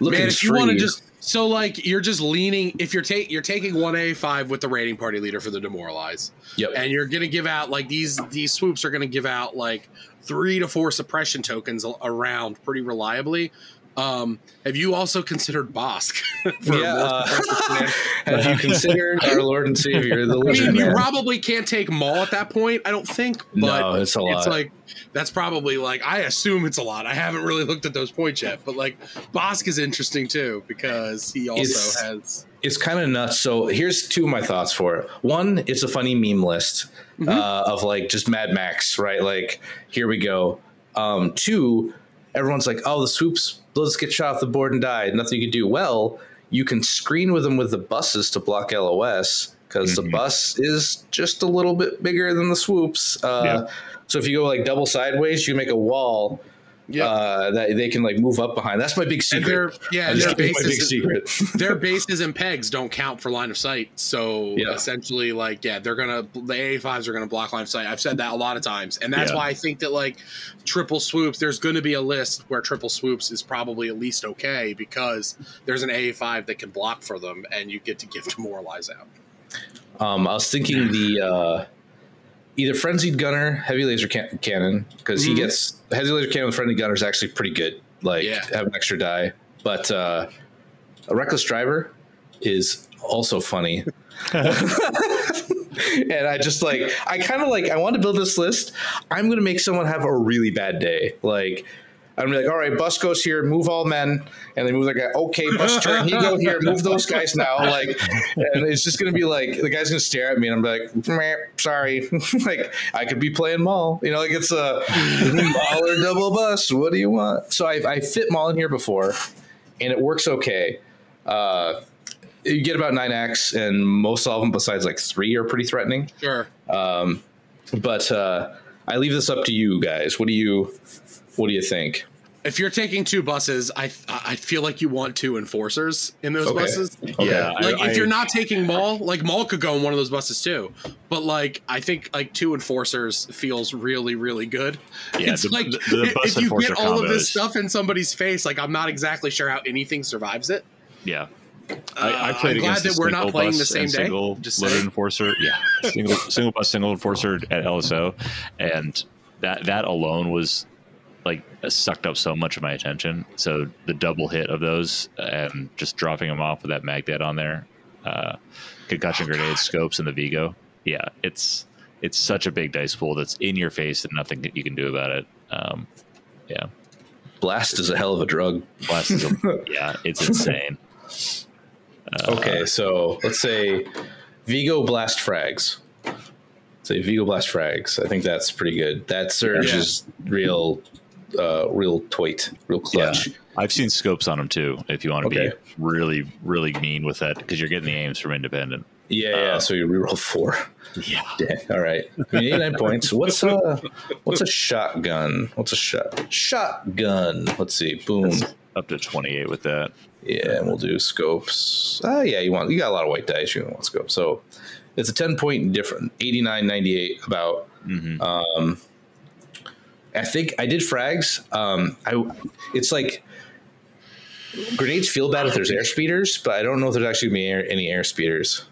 Man, if you want to just so like you're just leaning if you're take you're taking one A five with the raiding party leader for the demoralize, yep. and you're gonna give out like these these swoops are gonna give out like three to four suppression tokens around pretty reliably. Um, have you also considered Bossk? yeah. Uh, have you considered our Lord and Savior, the I mean, you Man? probably can't take Maul at that point. I don't think. But No, it's a lot. It's like that's probably like I assume it's a lot. I haven't really looked at those points yet, but like Bossk is interesting too because he also It's- has. it's kind of nuts. So here's two of my thoughts for it. One, it's a funny meme list Mm-hmm. uh, of like just Mad Max, right? Like here we go. Um, two, everyone's like, oh, the swoops, let's get shot off the board and die. Nothing you can do. Well, you can screen with them with the buses to block LOS because the Mhm. bus is just a little bit bigger than the swoops. Uh, Yeah. So if you go like double sideways, you make a wall Yeah, uh, that they can like move up behind. That's my big secret. yeah, I and just their gave my big bases secret. their bases and pegs don't count for line of sight. So Yeah. essentially, like yeah, they're gonna the A fives are gonna block line of sight. I've said that a lot of times, and that's Yeah. why I think that like triple swoops. There's going to be a list where triple swoops is probably at least okay because there's an A five that can block for them, and you get to give demoralize out. Um, I was thinking the uh, either frenzied gunner, heavy laser can- cannon, because Mhm. he gets heavy laser cannon with frenzied gunner is actually pretty good. Like Yeah. have an extra die, but uh, a reckless driver is also funny. and I just like I kind of like I want to build this list. I'm gonna make someone have a really bad day. Like I'm be like, all right, bus goes here, move all men, and they move like, okay, bus turn, he go here, move those guys now. Like, and it's just gonna be like the guy's gonna stare at me, and I'm like, sorry, like I could be playing Maul, you know, like it's a Maul or double bus. What do you want? So I, I fit Maul in here before, and it works okay. Uh, you get about nine acts, and most of them, besides like three, are pretty threatening. Sure. Um, but uh, I leave this up to you guys. What do you What do you think? If you're taking two buses, I I feel like you want two enforcers in those Okay. buses. Okay. Yeah, I- if I- you're not taking Maul, like Maul could go in one of those buses too. But like I think like two enforcers feels really really good. Yeah, it's the- like the- the if- you get all of this stuff in somebody's face, like I'm not exactly sure how anything survives it. Yeah. Uh, I, I played I'm glad that we're not playing the same and day. Single Just loaded saying. enforcer, yeah, single single bus, single enforcer at LSO, and that that alone was like sucked up so much of my attention. So the double hit of those and just dropping them off with that mag dead on there, uh, concussion grenade scopes and the Vigo, yeah, it's it's such a big dice pool that's in your face and nothing that you can do about it. Um, yeah, Blast is a hell of a drug. blast is a- yeah, it's insane. Uh, Okay, so let's say Vigo Blast Frags. Say Vigo Blast Frags. I think that's pretty good. That surge Yeah. is real, uh, real toit, real clutch. I've seen scopes on them too. If you want to Okay. be really, really mean with that, because you're getting the aims from independent. Yeah, yeah. So you reroll four. Yeah. Dang. All right. I mean, 89 points. What's a what's a shotgun? What's a shot shotgun? Let's see. Boom. Up to 28 with that. Yeah, and we'll do scopes. Ah, yeah, you want you got a lot of white dice. You want scope. So it's a 10 point different. 89, 98 about. Mhm. Um, I think I did frags. Um, I it's like grenades feel bad if there's air speeders, but I don't know if there's actually gonna be air, any air speeders.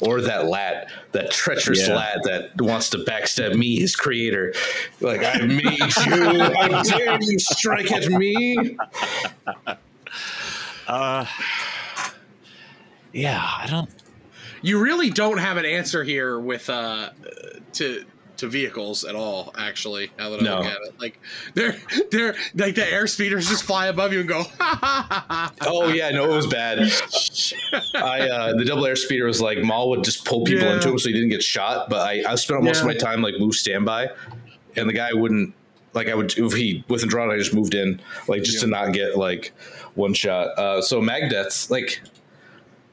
Or that lad, that treacherous Yeah. lad that wants to backstab me, his creator. Like I made you. How dare you strike at me? Uh, yeah, I don't. You really don't have an answer here with uh to to vehicles at all. Actually, now that I No. look at it, like they're they're like the air speeders just fly above you and go. Ha, ha, ha, ha. Oh yeah, no, it was bad. I uh, the double air speeder was like Maul would just pull people Yeah. into him so he didn't get shot. But I, I spent most of my time like move standby, and the guy wouldn't like I would if he wasn't drawn, I just moved in like just to not get like one shot. Uh, so mag deaths like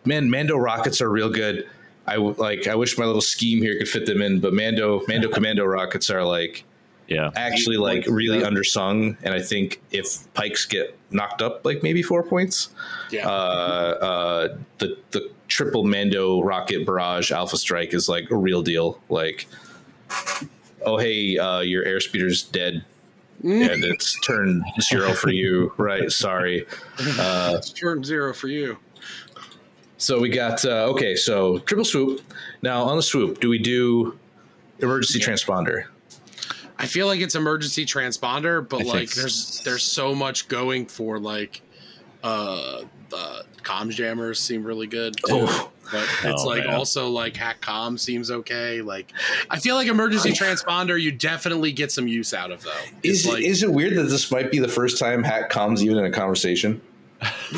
man, Mando rockets are real good. I w- like I wish my little scheme here could fit them in, but Mando Mando Commando rockets are like Yeah. actually like really yeah. undersung, and I think if pykes get knocked up like maybe four points yeah, uh, uh, the the triple Mando rocket barrage alpha strike is like a real deal. Like, oh hey, uh, your airspeeder's dead, and it's turn zero for you. Right? Sorry. Uh, it's turn zero for you. So we got uh, okay. So triple swoop. Now on the swoop, do we do emergency transponder? I feel like it's emergency transponder, but I like there's there's so much going for like uh the comms jammers seem really good too. Oh. But it's Oh, like man. also like hack com seems okay. Like I feel like emergency transponder you definitely get some use out of though. It's Is like is it weird that this might be the first time hack comes even in a conversation?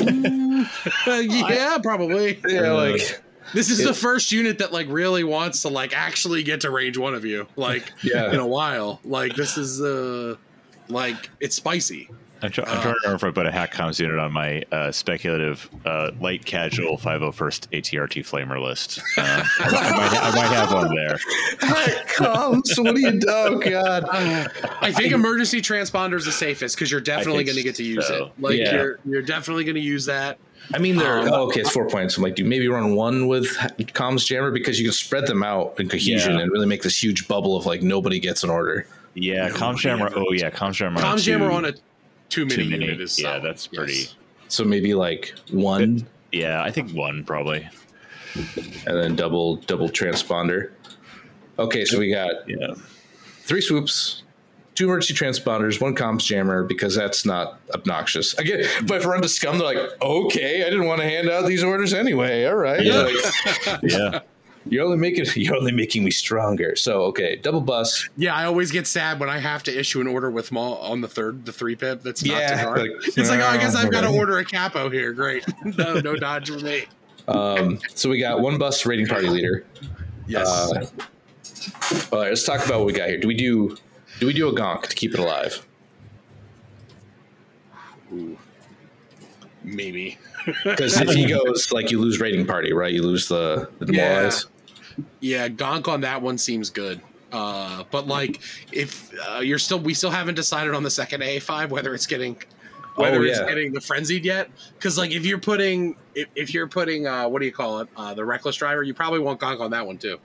yeah, probably. Yeah, like This is It- the first unit that like really wants to like actually get to range one of you like Yeah. in a while. Like this is uh like it's spicy. I'm, try- Uh, I'm trying to remember if I put a hack comms unit on my uh, speculative uh, light casual 501st ATRT flamer list. Um, I, might, I might have one there. hack comes. What do you? Oh god. I think emergency transponder is the safest because you're definitely going to get to use so. it. Like Yeah. you're you're definitely going to use that. I mean, they're Um, oh, okay. It's four points. I'm like, do you maybe run one with ha- comms jammer because you can spread them out in cohesion Yeah. and really make this huge bubble of like nobody gets an order. Yeah, No, comms jammer. Oh yeah, comms jammer. Comms jammer on a two many, mini mini. unit Yeah, solid. that's pretty. Yes. So maybe like one Yeah, I think one probably. and then double double transponder. Okay, so we got Yeah. three swoops, two emergency transponders, one comms jammer because that's not obnoxious. Again, but if we're into scum, they're like, okay, I didn't want to hand out these orders anyway. All right, Yeah. Like, Yeah. You're only making you're only making me stronger. So okay, double bus. Yeah, I always get sad when I have to issue an order with Maul on the third, the three pip. That's not Yeah, guard. like, it's like, oh, I guess I've got to order a capo here. Great, no, no dodge for me. Um, so we got one bus raiding party leader. Yes, Uh, all right, let's talk about what we got here. Do we do do we do a gonk to keep it alive? maybe. Because if he goes like you lose raiding party, right? You lose the, the Yeah. demoralize. Yeah, Gonk on that one seems good. Uh, but like, if uh, you're still, we still haven't decided on the second A five whether it's getting, whether Oh, it's getting the frenzied yet. Because like, if you're putting, if, if you're putting, uh, what do you call it, uh, the reckless driver, you probably won't Gonk on that one too.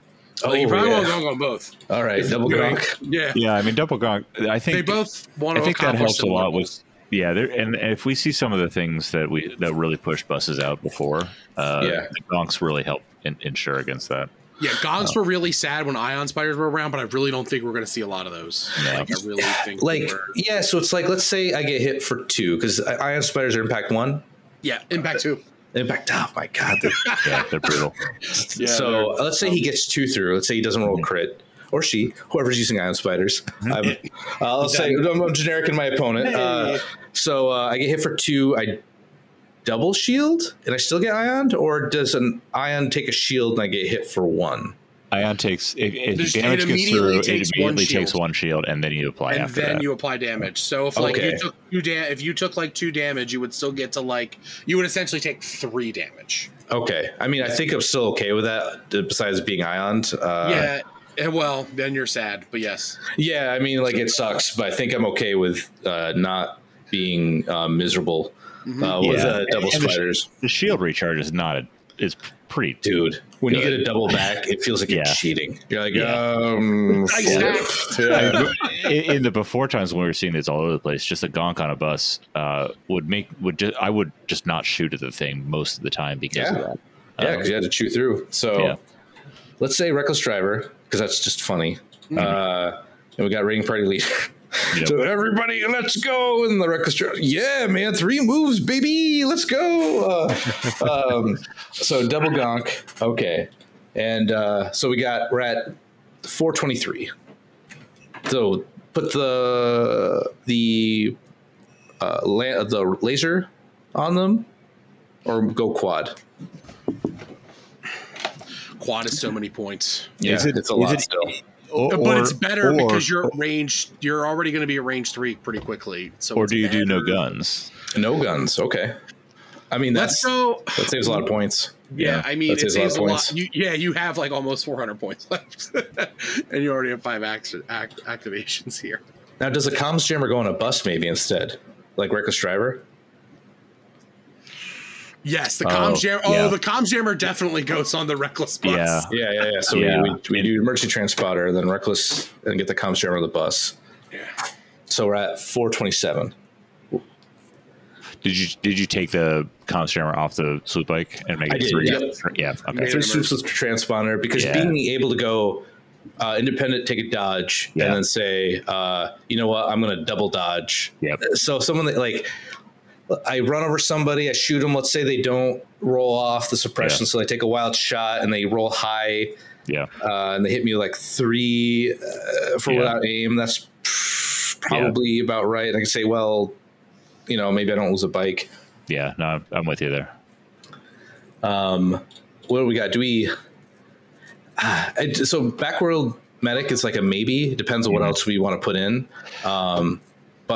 Like, you Oh, probably yeah. want Gonk on both. All right, double Doing- gonk. Yeah, Yeah, I mean double gonk. I think they both want I to think that accomplish helps a lot with goals. yeah, there and if we see some of the things that we that really push buses out before, uh, Yeah. the gonks really help in, ensure against that. Yeah, Gonks were really sad when Ion Spiders were around, but I really don't think we're going to see a lot of those. Yeah. Like, I really think Like we're- yeah, so it's like let's say I get hit for two because ion spiders are impact one. yeah, Impact two. Impact. Oh my god. they're- Yeah, they're brutal. Yeah, so they're- let's say he gets two through. Let's say he doesn't roll crit. Or she, whoever's using ion spiders. I'm, I'll say I'm, I'm generic in my opponent. Uh, so uh, I get hit for two. I double shield and I still get ion, or does an ion take a shield and I get hit for one? Ion takes if, if Just- damage gets immediately through, takes it one takes shield. one shield, and then you apply and after then that. you apply damage. So if like Okay. you took two da- if you took like two damage, you would still get to like you would essentially take three damage. Okay. I mean, I think I'm still okay with that. uh, Besides being ioned. Uh, yeah. eh, Well, then you're sad, but yes. Yeah. I mean, like it sucks, but I think I'm okay with uh, not being uh, miserable uh, with Yeah. uh, double And the spiders. the shield recharge is not a, is pretty Dude, when you get a double back, it feels like you're cheating. You're like, Yeah. um, Nice flip. hack. Yeah. in, in the before times when we were seeing this all over the place, just a gonk on a bus uh, would make would just I would just not shoot at the thing most of the time because of Yeah. that. Yeah, Um, because you had to chew through. So Yeah. let's say reckless driver, because that's just funny. Uh, and we got raiding party leader. Yep. So everybody, let's go! And the reckless driver, yeah, man, three moves, baby, let's go. Uh, um, so double gonk, okay, and uh, so we got we're at four twenty three. So put the the uh, la- the laser on them, or go quad. Quad is so many points. Yeah, Is it- it's a is lot it- still. Or, but it's better or- because you're range. You're already going to be at range three pretty quickly. So or do you do no better. guns? No guns. Okay. I mean, Let's that's go. that saves a lot of points. Yeah, I mean, that it saves a lot saves of a lot. points. You, yeah, you have like almost 400 points left, and you already have five act, act, activations here. Now, does a comms jammer go on a bus maybe instead, like reckless driver? Yes, the Oh, comms jammer. Oh, yeah. the comms jammer definitely goes on the reckless bus. Yeah. Yeah, yeah, yeah. So Yeah. We, we, we do emergency transponder, then reckless, and get the comms jammer on the bus. Yeah. So we're at 427. Did you did you take the comms jammer off the swoop bike and make I it did, three? yep. Yeah. Okay. Three swoops with transponder because Yeah. being able to go uh, independent, take a dodge, Yeah. and then say, uh, you know what, I'm going to double dodge. Yep. So someone that like I run over somebody, I shoot them. Let's say they don't roll off the suppression, Yeah. so they take a wild shot and they roll high, Yeah. uh, and they hit me like three uh, for Yeah. without aim. That's probably about right. And I can say, well, you know, maybe I don't lose a bike. Yeah. No, I'm- I'm with you there. Um, what do we got? Do we? I, so backworld medic is like a maybe. It depends on what Mhm. else we want to put in. Um,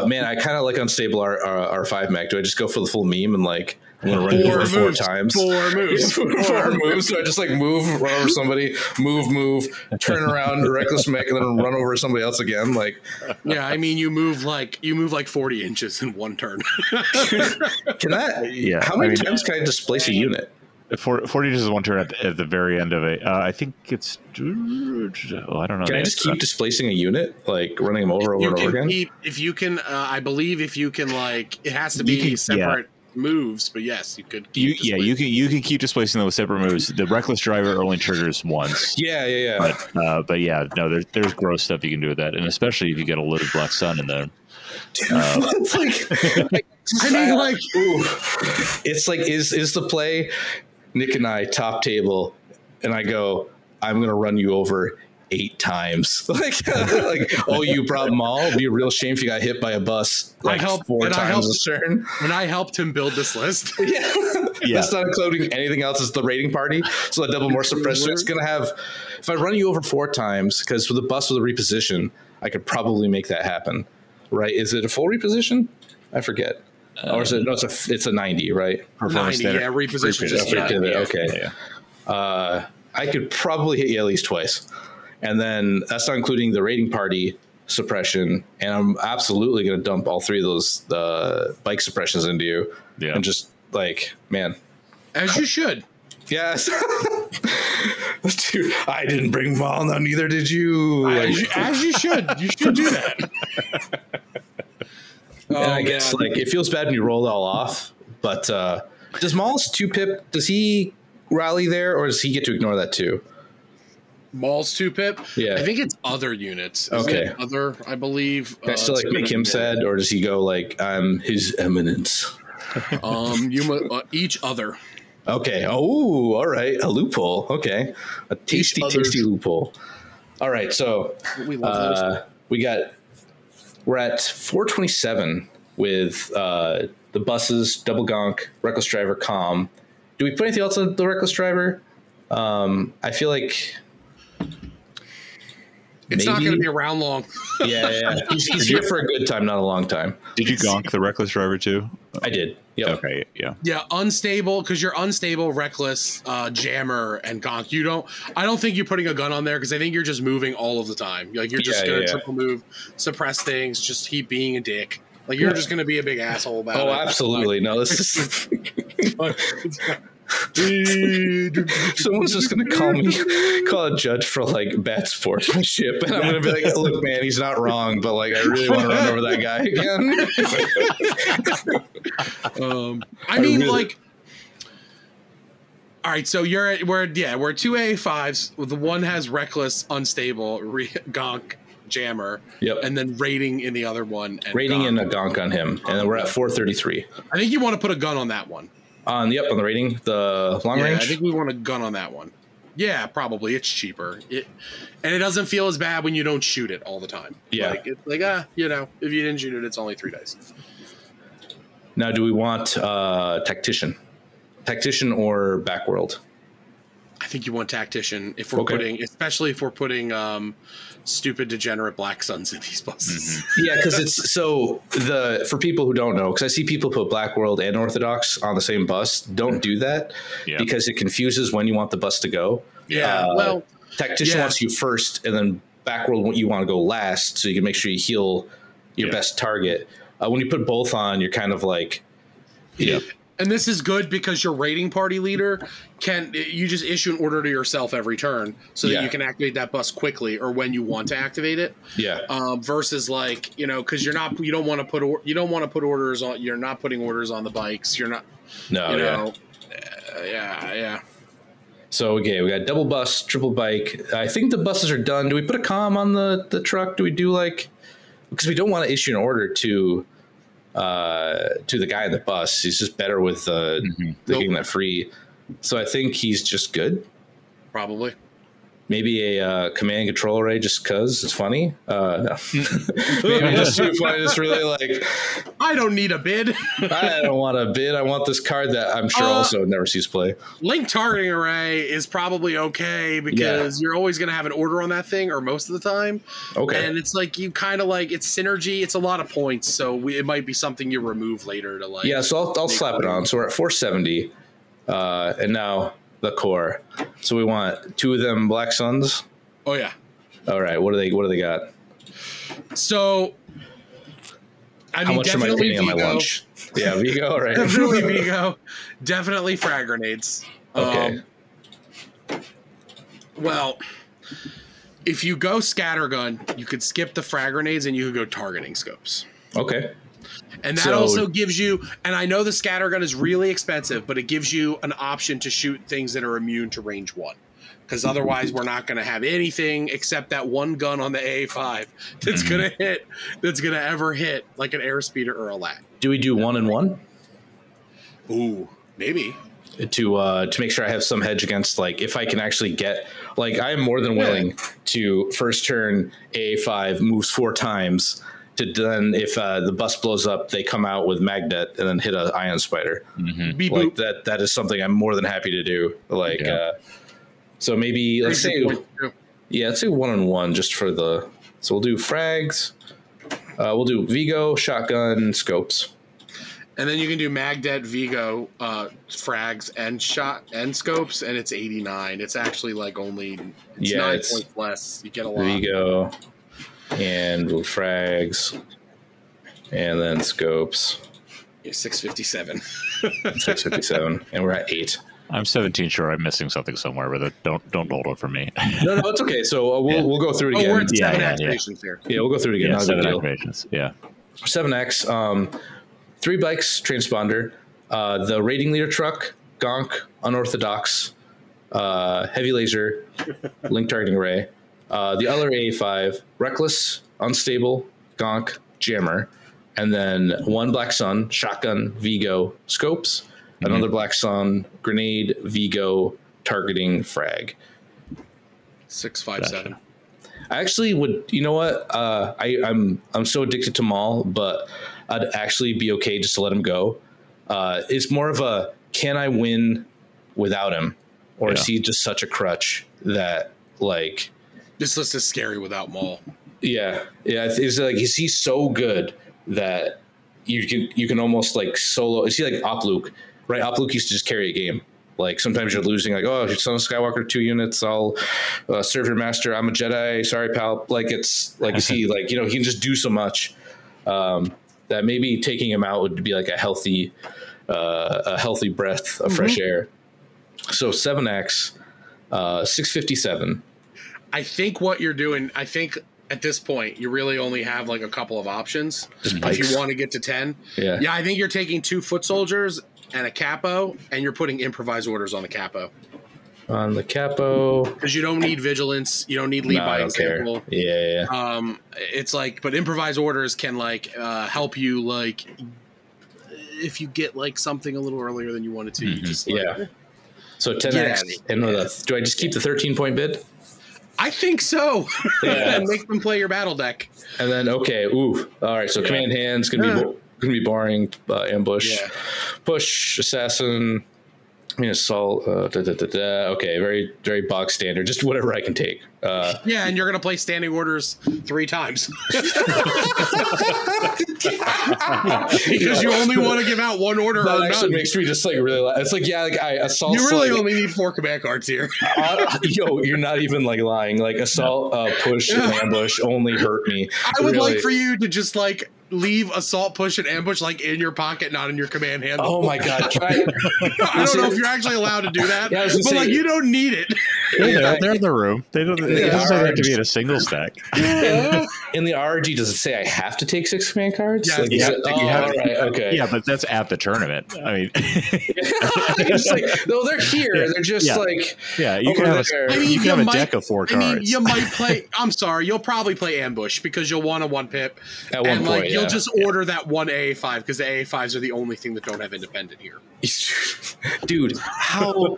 but man, I kind of like unstable R, R, R5 mech. Do I just go for the full meme and like I'm gonna run Four over four times? Four moves. four, four moves. So I just like move, run over somebody, move, move, turn around, reckless mech, and then run over somebody else again. Like, Yeah, I mean, you move like you move like 40 inches in one turn. can that? Yeah, How many I mean- times can I displace a unit? For- Forty is one turn at the, at the very end of it. Uh, I think it's. Oh, I don't know. Can I just keep displacing a unit, like running them over, over and over again? keep if you can. Uh, I believe if you can like it has to be can- yeah. separate moves, but yes, you could. You, yeah, you can you can keep displacing them with separate moves. The reckless driver only triggers once. Yeah, yeah, yeah. But uh, but yeah, no, there's there's gross stuff you can do with that, and especially if you get a loaded black sun in there. it's like, I mean, like ooh. it's like is is the play Nick and I top table, and I go, I'm gonna run you over eight times. Like, like oh, you brought Maul. It'd be a real shame if you got hit by a bus like helped- four and I times helped- a turn. when I helped him build this list. Yeah. Yeah. That's not including anything else. It's the raiding party. So the double more suppressed. So it's going to have, if I run you over four times, because with the bus with a reposition, I could probably make that happen. Right? Is it a full reposition? I forget. Or is it, no, it's a, it's a 90, right? Performance 90, standard. yeah, reposition Reposition. just Yeah, yeah, okay. Yeah. Uh, I could probably hit you at least twice. And then that's not including the raiding party suppression. And I'm absolutely going to dump all three of those uh, bike suppressions into you. Yeah. And just like, man, As you should. Yes. Dude, I didn't bring Maul. No, neither did you. As you, as you should. You should do that. Oh, and I guess man. like it feels bad when you roll it all off. But uh, does Maul's two pip? Does he rally there, or does he get to ignore that too? Maul's two pip. Yeah. I think it's other units. Isn't Okay. Other, I believe. Can I uh, still like make him said, or does he go like I'm His Eminence? Um, you mu- uh, each other. Okay. Oh, all right. A loophole. Okay. A tasty, tasty loophole. All right. So We love uh, we got we're at 427 with uh, the buses, double gonk, reckless driver, calm. Do we put anything else on the reckless driver? Um, I feel like It's not going to be around long. Yeah, yeah. He's, he's here for a good time, not a long time. Did you gonk the reckless driver too? I did. Yep. Okay, yeah. Yeah, unstable because you're unstable, reckless, uh, jammer, and gonk. You don't. I don't think you're putting a gun on there because I think you're just moving all of the time. Like you're just Yeah, gonna yeah, yeah. triple move, suppress things, just keep being a dick. Like you're Yeah. just gonna be a big asshole about Oh, it. Oh, absolutely. No, this is. Someone's just gonna call me, call a judge for like bad sportsmanship, and I'm gonna be like, "Look, man, he's not wrong, but like, I really want to run over that guy again." Um, I I mean, really- like, all right. So you're at, we're yeah we're two A fives. The one has reckless, unstable, re- gonk, jammer, Yep. and then raiding in the other one. And raiding gonk. and a gonk on him, and then we're at 433 I think you want to put a gun on that one. On yep on the raiding, the long Yeah, range. I think we want a gun on that one. Yeah, probably. It's cheaper. It and it doesn't feel as bad when you don't shoot it all the time. Yeah. like it's like ah, you know, if you didn't shoot it, it's only three dice. now, do we want uh, tactician, tactician or backworld? I think you want tactician if we're Okay. putting, especially if we're putting um, stupid degenerate black suns in these buses. Yeah, because it's so the for people who don't know, because I see people put Black World and Orthodox on the same bus. Don't do that Yeah. because it confuses when you want the bus to go. Yeah, Uh, well, Tactician Yeah. wants you first, and then Black World you want to go last, so you can make sure you heal your Yeah. best target. Uh, when you put both on, you're kind of like, Yeah. And this is good because your raiding party leader can you just issue an order to yourself every turn so that Yeah. you can activate that bus quickly or when you want to activate it. yeah, um, versus like you know because you're not you don't want to put or, you don't want to put orders on you're not putting orders on the bikes you're not no, you yeah. know uh, yeah yeah So okay, we got double bus, triple bike. I think the buses are done. Do we put a com on the the truck? Do we do like because we don't want to issue an order to uh to the guy in the bus. He's just better with uh Mhm. getting that free. So I think he's just good. probably Maybe a uh, command and control array just cause it's funny. Uh, no. Maybe just too funny. Just really like i don't need a bid I don't want a bid. I want this card that I'm sure Uh, also never sees play. link targeting array is probably okay because you're always going to have an order on that thing or most of the time Okay. and it's like you kind of like it's synergy it's a lot of points so we, it might be something you remove later to like Yeah, so I'll, I'll slap it on. So we're at 470, uh, and now the core. So we want two of them Black Suns. oh yeah All right, what do they? What do they got? so I How mean, much am I paying on my lunch? Yeah, Vigo. Right. definitely Vigo. Definitely frag grenades. Okay. Um, well, if you go scattergun, you could skip the frag grenades and you could go targeting scopes. Okay. And that So- also gives you, and I know the scattergun is really expensive, but it gives you an option to shoot things that are immune to range one. Because otherwise, we're not going to have anything except that one gun on the AA5 that's Mm-hmm. going to hit, that's going to ever hit like an airspeeder or a lat. Do we do one and one Ooh, maybe. to uh, to make sure I have some hedge against like if I can actually get like I am more than willing to first turn A five moves four times to then if uh, the bus blows up they come out with magnet and then hit a ion spider. Be like that that is something i'm more than happy to do like Yeah. uh so maybe let's say yeah let's say one on one just for the so we'll do frags uh we'll do vigo shotgun scopes And then you can do Magdet, Vigo, uh, frags, and shot and scopes, and it's eighty nine. It's actually like only it's Yeah, nine it's- points less. You get a lot. vigo and we'll frags and then scopes Six fifty seven. 657 and we're at eight I'm 17 sure I'm missing something somewhere, but don't don't hold it for me. no no it's okay so uh, we'll, Yeah. we'll go through it Oh, again we're at Yeah, seven yeah, yeah. activations here. yeah we'll go through it again yeah, not seven activations. Yeah. Seven X, um, three bikes, transponder, uh, the raiding leader truck, Gonk, unorthodox, uh, heavy laser, link targeting array, uh, the other A5, reckless, unstable, Gonk, jammer, and then one black sun, shotgun, Vigo, scopes, another black sun, grenade, Vigo, targeting, frag. Six five seven. I actually would. You know what? Uh, I, I'm I'm so addicted to Maul, but I'd actually be okay just to let him go. Uh, it's more of a can I win without him, or is he just such a crutch that like This list is scary without Maul. Yeah, yeah. It's, it's like is he so good that you can you can almost like solo? Is he like Op Luke? Right, Op Luke used to just carry a game. Like sometimes you're losing, like oh, son of Skywalker, two units. I'll uh, serve your master. I'm a Jedi. Sorry, pal. Like it's like is he like you know he can just do so much um, that maybe taking him out would be like a healthy uh, a healthy breath of fresh air. So seven X, uh, six fifty seven. I think what you're doing, I think at this point, you really only have like a couple of options. Just if you want to get to 10. Yeah. Yeah, I think you're taking two foot soldiers and a capo, and you're putting improvised orders on the capo. On the capo, Because you don't need vigilance, you don't need lead No, by don't care. example. Yeah, yeah, yeah. Um, it's like, but improvised orders can like uh, help you like if you get like something a little earlier than you wanted to. You just like, Mm-hmm. Yeah. So 10x. outta here. And the, do I just keep the 13 point bid? I think so. Yeah. and make them play your battle deck. And then okay, ooh, all right. So Yeah. command hands gonna be Yeah. gonna be boring. Uh, ambush, push, assassin. I mean, assault. Uh, da, da, da, da. Okay, very very box standard. Just whatever I can take. Uh, Yeah, and you're gonna play standing orders three times because you only want to give out one order that or actually none. makes me just like really. It's like yeah, like I assault. You really like, only need four command cards here. uh, yo, you're not even like lying. Like assault, uh, push, and ambush only hurt me. I would Really. like for you to just like leave assault, push, and ambush like in your pocket, not in your command handle. Oh my god! Can I? I don't know if you're actually allowed to do that, Yeah, but gonna like you don't need it. they're, they're in the room. They don't. It Yeah. doesn't have to be in a single stack. in, in the RRG, does it say I have to take six command cards? Yeah, Like, you have it- oh, you have right, okay. Yeah, but that's at the tournament. I mean, it's like, no, they're here. Yeah. They're just Yeah. like yeah, you can have there. a, I mean, you can have you a might- deck of four I cards. mean, you might play. I'm sorry, you'll probably play ambush because you'll want a one pip, At one and like point, you'll yeah. just order that one AA5 because the AA5s are the only thing that don't have independent here. dude. How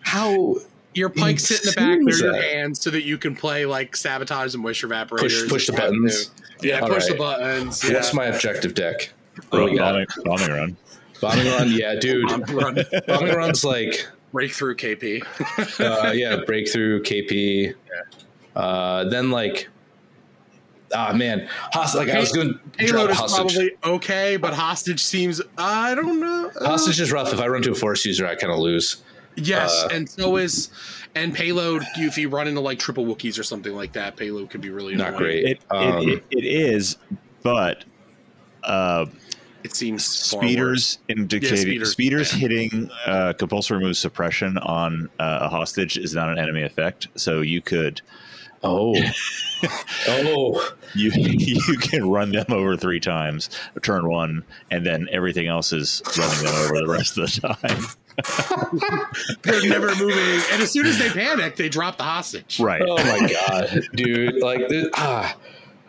how Your pykes sit in the back, Insane they're your hands, so that you can play like sabotage and moisture evaporators. push push the if you have buttons? to. Yeah, All push the right. buttons. What's my objective deck? What do bombing, bombing run. Bombing run, yeah, dude. Run, Bombing run's like breakthrough KP. uh, yeah, breakthrough KP. Uh, then like, ah man, hostage. Like I was going Payload is hostage. probably okay, but hostage seems I don't know. Uh, Hostage is rough. If I run to a force user, I kind of lose. Yes, Uh, and so is and payload. you- If you run into like triple Wookiees or something like that, payload could be really Not annoying. great. It, Um, it, it, it is, but uh, It seems speeders indicating speeders, speeders, yeah. hitting uh, compulsory move suppression on uh, a hostage is not an enemy effect. So you could Oh, oh, you you can run them over three times, turn one, and then everything else is running them over the rest of the time. They're never moving, and as soon as they panic, they drop the hostage. Right. oh my god, dude! Like, this, ah,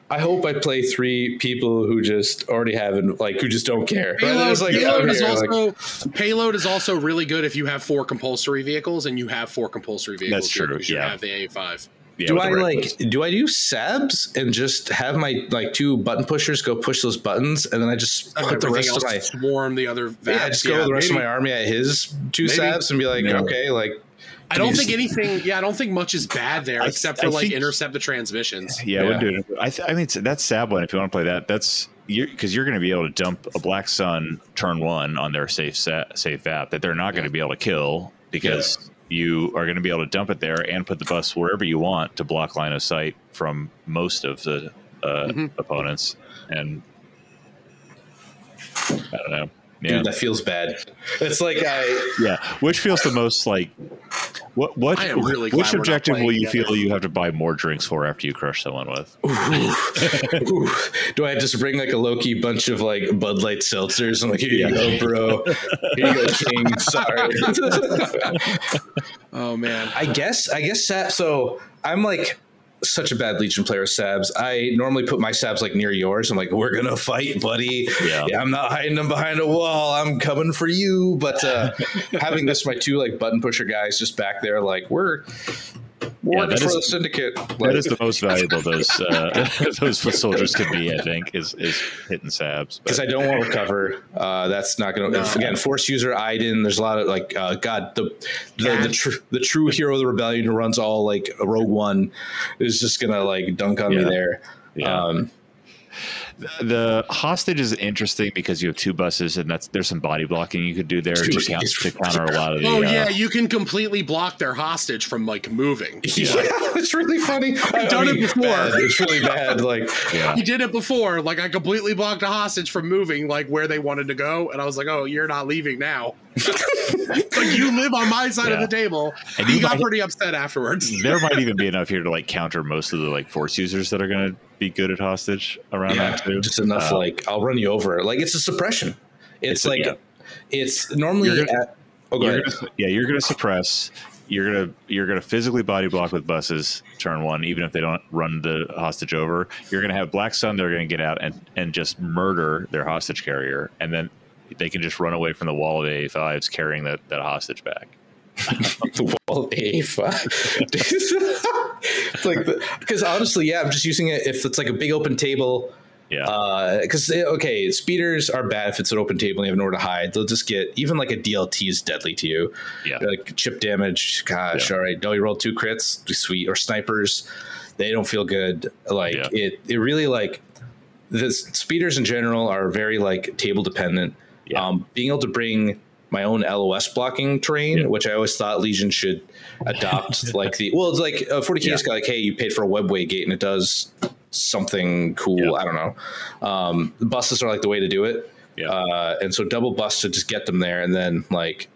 I hope I play three people who just already have an, like who just don't care. Payload, It's like, payload is here, like- also payload is also really good if you have four compulsory vehicles, and you have four compulsory vehicles. That's true, because You have the A five. Yeah, do I like list. do I do sabs and just have my like two button pushers go push those buttons and then I just put the rest of my swarm the other. yeah, VAPs. just go with the rest maybe. of my army at his two Maybe. sabs and be like, Yeah. okay, like I don't Use- think anything. Yeah, I don't think much is bad there, I- except I for like think- intercept the transmissions. Yeah, I Yeah. would do it. I, th- I mean, it's- that's sad one. If you want to play that, that's you're because you're going to be able to dump a Black Sun turn one on their safe set, safe app that they're not going to be able to kill because you are going to be able to dump it there and put the bus wherever you want to block line of sight from most of the uh, Mhm. opponents. And I don't know. Yeah, dude, that feels bad. It's like I yeah. Which feels the most like what? What? I am really which we're objective will you together. feel you have to buy more drinks for after you crush someone with? Ooh. do I just bring like a Loki bunch of like Bud Light seltzers? I'm like, here you Yeah. go, bro. Here you go, King. Sorry. Oh man, I guess I guess Sab. So I'm like such a bad Legion player. Sabs. I normally put my Sabs like near yours. I'm like, we're gonna fight, buddy. Yeah. I'm not hiding them behind a wall. I'm coming for you. But uh, having this, my two like button pusher guys just back there, like we're working that for is- the syndicate. That Like, is the most valuable those uh, those foot soldiers can be. I think is is hitting sabs. because I don't want to recover. Uh, that's not going to No. again force user Iden. There's a lot of like uh, God the the the, tr- the true hero of the rebellion who runs all like Rogue One is just gonna like dunk on me there. Yeah. Um, The hostage is interesting because you have two buses, and that's there's some body blocking you could do there to, count, to counter a lot of the. Oh uh, yeah, you can completely block their hostage from like moving. yeah. it's really funny. I've done it before. It's really bad. Like yeah. He did it before. Like I completely blocked a hostage from moving like where they wanted to go, and I was like, "Oh, you're not leaving now." like you live on my side of the table. And he you got might- pretty upset afterwards. there might even be enough here to like counter most of the like force users that are going to be good at hostage around yeah, that too. just enough. Uh, like I'll run you over. Like it's a suppression. It's, It's a- like yeah. it's normally. You're gonna- at, oh, go you're gonna, yeah, you're to suppress. You're gonna you're gonna physically body block with buses turn one, even if they don't run the hostage over. You're gonna have Black Sun. They're gonna get out and and just murder their hostage carrier, and then they can just run away from the wall of A5s carrying that, that hostage back. the wall of A5. it's like because honestly, yeah, I'm just using it if it's like a big open table. Yeah, Because okay, speeders are bad if it's an open table and you have nowhere to hide. They'll just get even like a DLT is deadly to you. yeah, Like chip damage. Gosh, Yeah. all right. No, you rolled two crits, sweet. Or snipers, they don't feel good. Like Yeah. it, it really like the speeders in general are very like table dependent. Yeah. Um, being able to bring my own LOS blocking terrain, Yeah. which I always thought Legion should adopt. like the well, it's like uh, 40k is like, hey, you paid for a webway gate and it does something cool. Yeah. I don't know. Um, the buses are like the way to do it. yeah. Uh, and so double bus to just get them there, and then like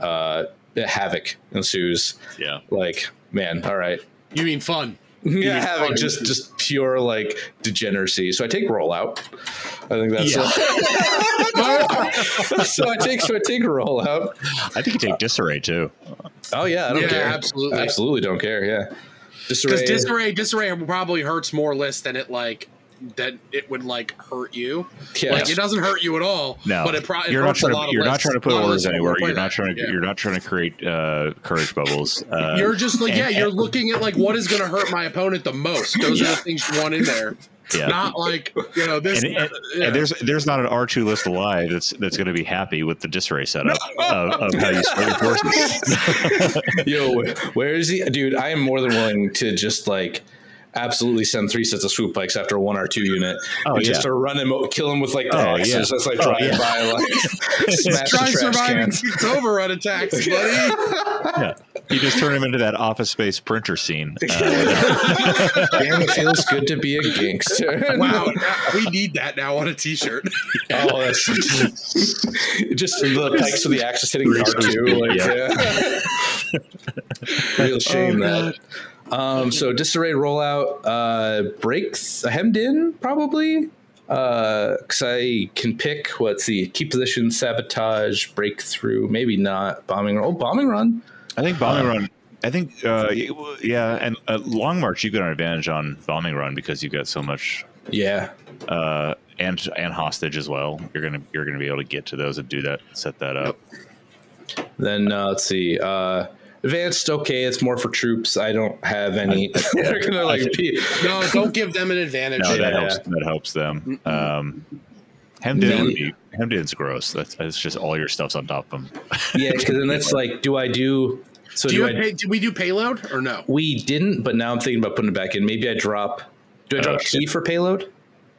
uh, havoc ensues. yeah. Like, man, all right. You mean fun? Yeah, mean havoc just just pure like degeneracy. So I take rollout. I think that's so I take so I take rollout. I think you take disarray too. Oh yeah, I don't Yeah, care. absolutely. absolutely don't care. Yeah, Because disarray. disarray, disarray probably hurts more less than it like that it would like hurt you. yeah. Like it doesn't hurt you at all. No, but it, probably you're not hurts a trying lot to. of You're not trying to put lot orders anywhere. You're not that. trying to. Yeah. You're not trying to create uh, courage bubbles. Uh, You're just like, yeah, you're and- looking at like what is going to hurt my opponent the most. Those are the things you want in there. yeah. Not like you know this. and, and, yeah. and there's there's not an R two list alive that's that's going to be happy with the disarray setup of, of how you spread your forces. Yo, where is he, dude? I am more than willing to just like absolutely send three sets of swoop bikes after a one or two unit, Oh, and yeah. just to run him, kill him with like the Oh, axes yeah. as I Oh, drive yeah. by, like smash try the trash surviving can. six overrun attacks, buddy. yeah, you just turn him into that Office Space printer scene. Uh, Damn, it feels good to be a gangster. wow, now- we need that now on a T-shirt. Oh, that's just the pykes of the axis hitting R two. Like, yeah. Real shame that. Um, so disarray rollout, uh, breaks hemmed in probably. Uh, cause I can pick what's the key position, sabotage, breakthrough, maybe not bombing run. Oh, bombing run. I think bombing run. I think uh, yeah, and uh, long march you got an advantage on bombing run because you've got so much Yeah. uh, and and hostage as well. You're gonna you're gonna be able to get to those and do that, set that up. Then uh, let's see. Uh, advanced, okay, it's more for troops. I don't have any. They're gonna like be. No, don't give them an advantage. No, that Yeah. helps. That helps them. Um, hemmed in would be hemmed in's gross. That's, that's just all your stuff's on top of them. Yeah, because then it's like, do I do? So Do do, you I? have pay, did we do payload or no? we didn't, but now I'm thinking about putting it back in. Maybe I drop. Do I drop Uh, key for payload?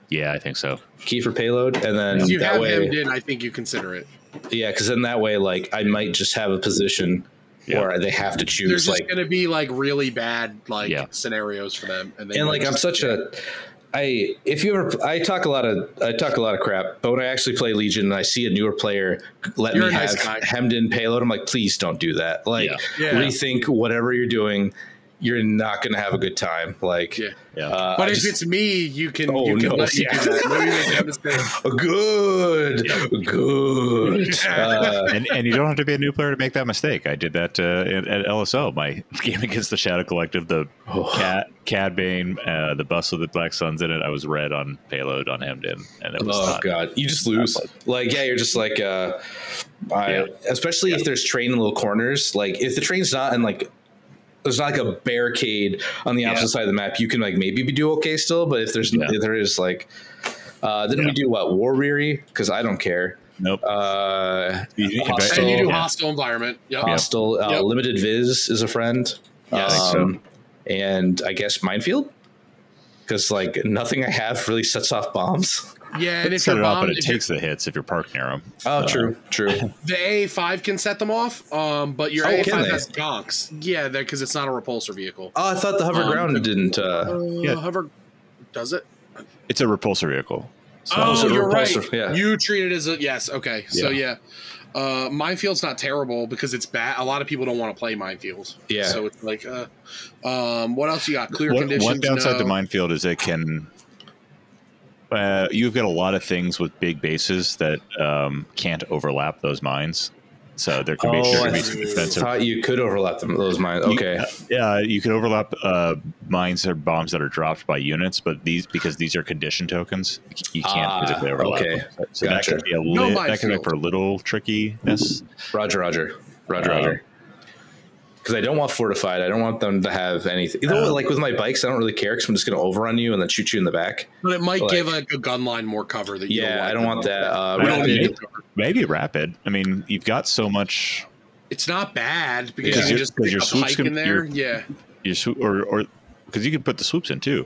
Yeah, I think so. Key for payload, and then If you that have way, hemmed in, I think you consider it. yeah, because then that way, like I might just have a position Yeah. where they have to choose, There's like, going to be like really bad like Yeah. scenarios for them, and, they and like I'm just- such a. I if you ever I talk a lot of I talk a lot of crap, but when I actually play Legion and I see a newer player let You're me a nice have guy. hemmed in payload, I'm like, please don't do that. Like Yeah. Yeah. rethink whatever you're doing. You're not going to have a good time. Like, Yeah. Yeah. uh, But I if just- it's me, you can Oh, you can no, let yeah. do that. Maybe make that mistake. good, good. Uh, and and you don't have to be a new player to make that mistake. I did that uh, at, at LSO, my game against the Shadow Collective, the Oh. Cat Cad Bane, uh, the bus with the Black Suns in it. I was red on payload on hemmed in, and it was oh not. god, you just lose. Like, yeah, you're just like, uh, I, Yeah. especially if there's train in little corners. Like, if the train's not in like there's not like a barricade on the opposite Yeah. side of the map, you can like maybe be do okay still. But if there's Yeah. if there is like, uh, then we do what war weary because I don't care. Nope. Uh, You- you- hostile- and you do Yeah. hostile environment. Yep. hostile uh, Yep. limited viz is a friend. Yeah, I think so. Um, And I guess minefield because like nothing I have really sets off bombs. Yeah, and if Set you're it up, but it takes the hits if you're parked near them. Oh, true, true. the A5 can set them off, um, but your Oh, A5 has gonks. Yeah, because it's not a repulsor vehicle. Oh, I thought the hover Um, ground didn't. Uh, Uh, Yeah. Hover, does it? It's a repulsor vehicle. So, oh, so you're right. yeah. You treat it as a yes. Okay, so Yeah. yeah, uh, Minefield's not terrible because it's bad. A lot of people don't want to play Minefield. Yeah. So it's like, uh, um, what else you got? Clear one, conditions. one downside no. to minefield is it can. Uh, you've got a lot of things with big bases that um, can't overlap those mines, so there can be, there oh, can I be some defensive. thought you could overlap them. Those mines. Okay. Yeah, you can overlap uh, mines or bombs that are dropped by units, but these because these are condition tokens, you can't Ah, physically overlap. okay. them. So Gotcha. that could be a No that can make for a little trickiness. Roger, Roger, Roger, Uh, Roger. Because I don't want fortified. I don't want them to have anything. You know, Uh, like with my bikes, I don't really care because I'm just going to overrun you and then shoot you in the back. but it might like- give like a gun line more cover. That you Yeah, like. I don't want that. Uh, rapid- need it covered. Maybe rapid. I mean, you've got so much. It's not bad because Yeah. you can just 'Cause put your a swoops pike in there. your- Yeah, You swoop, or or because you can put the swoops in too.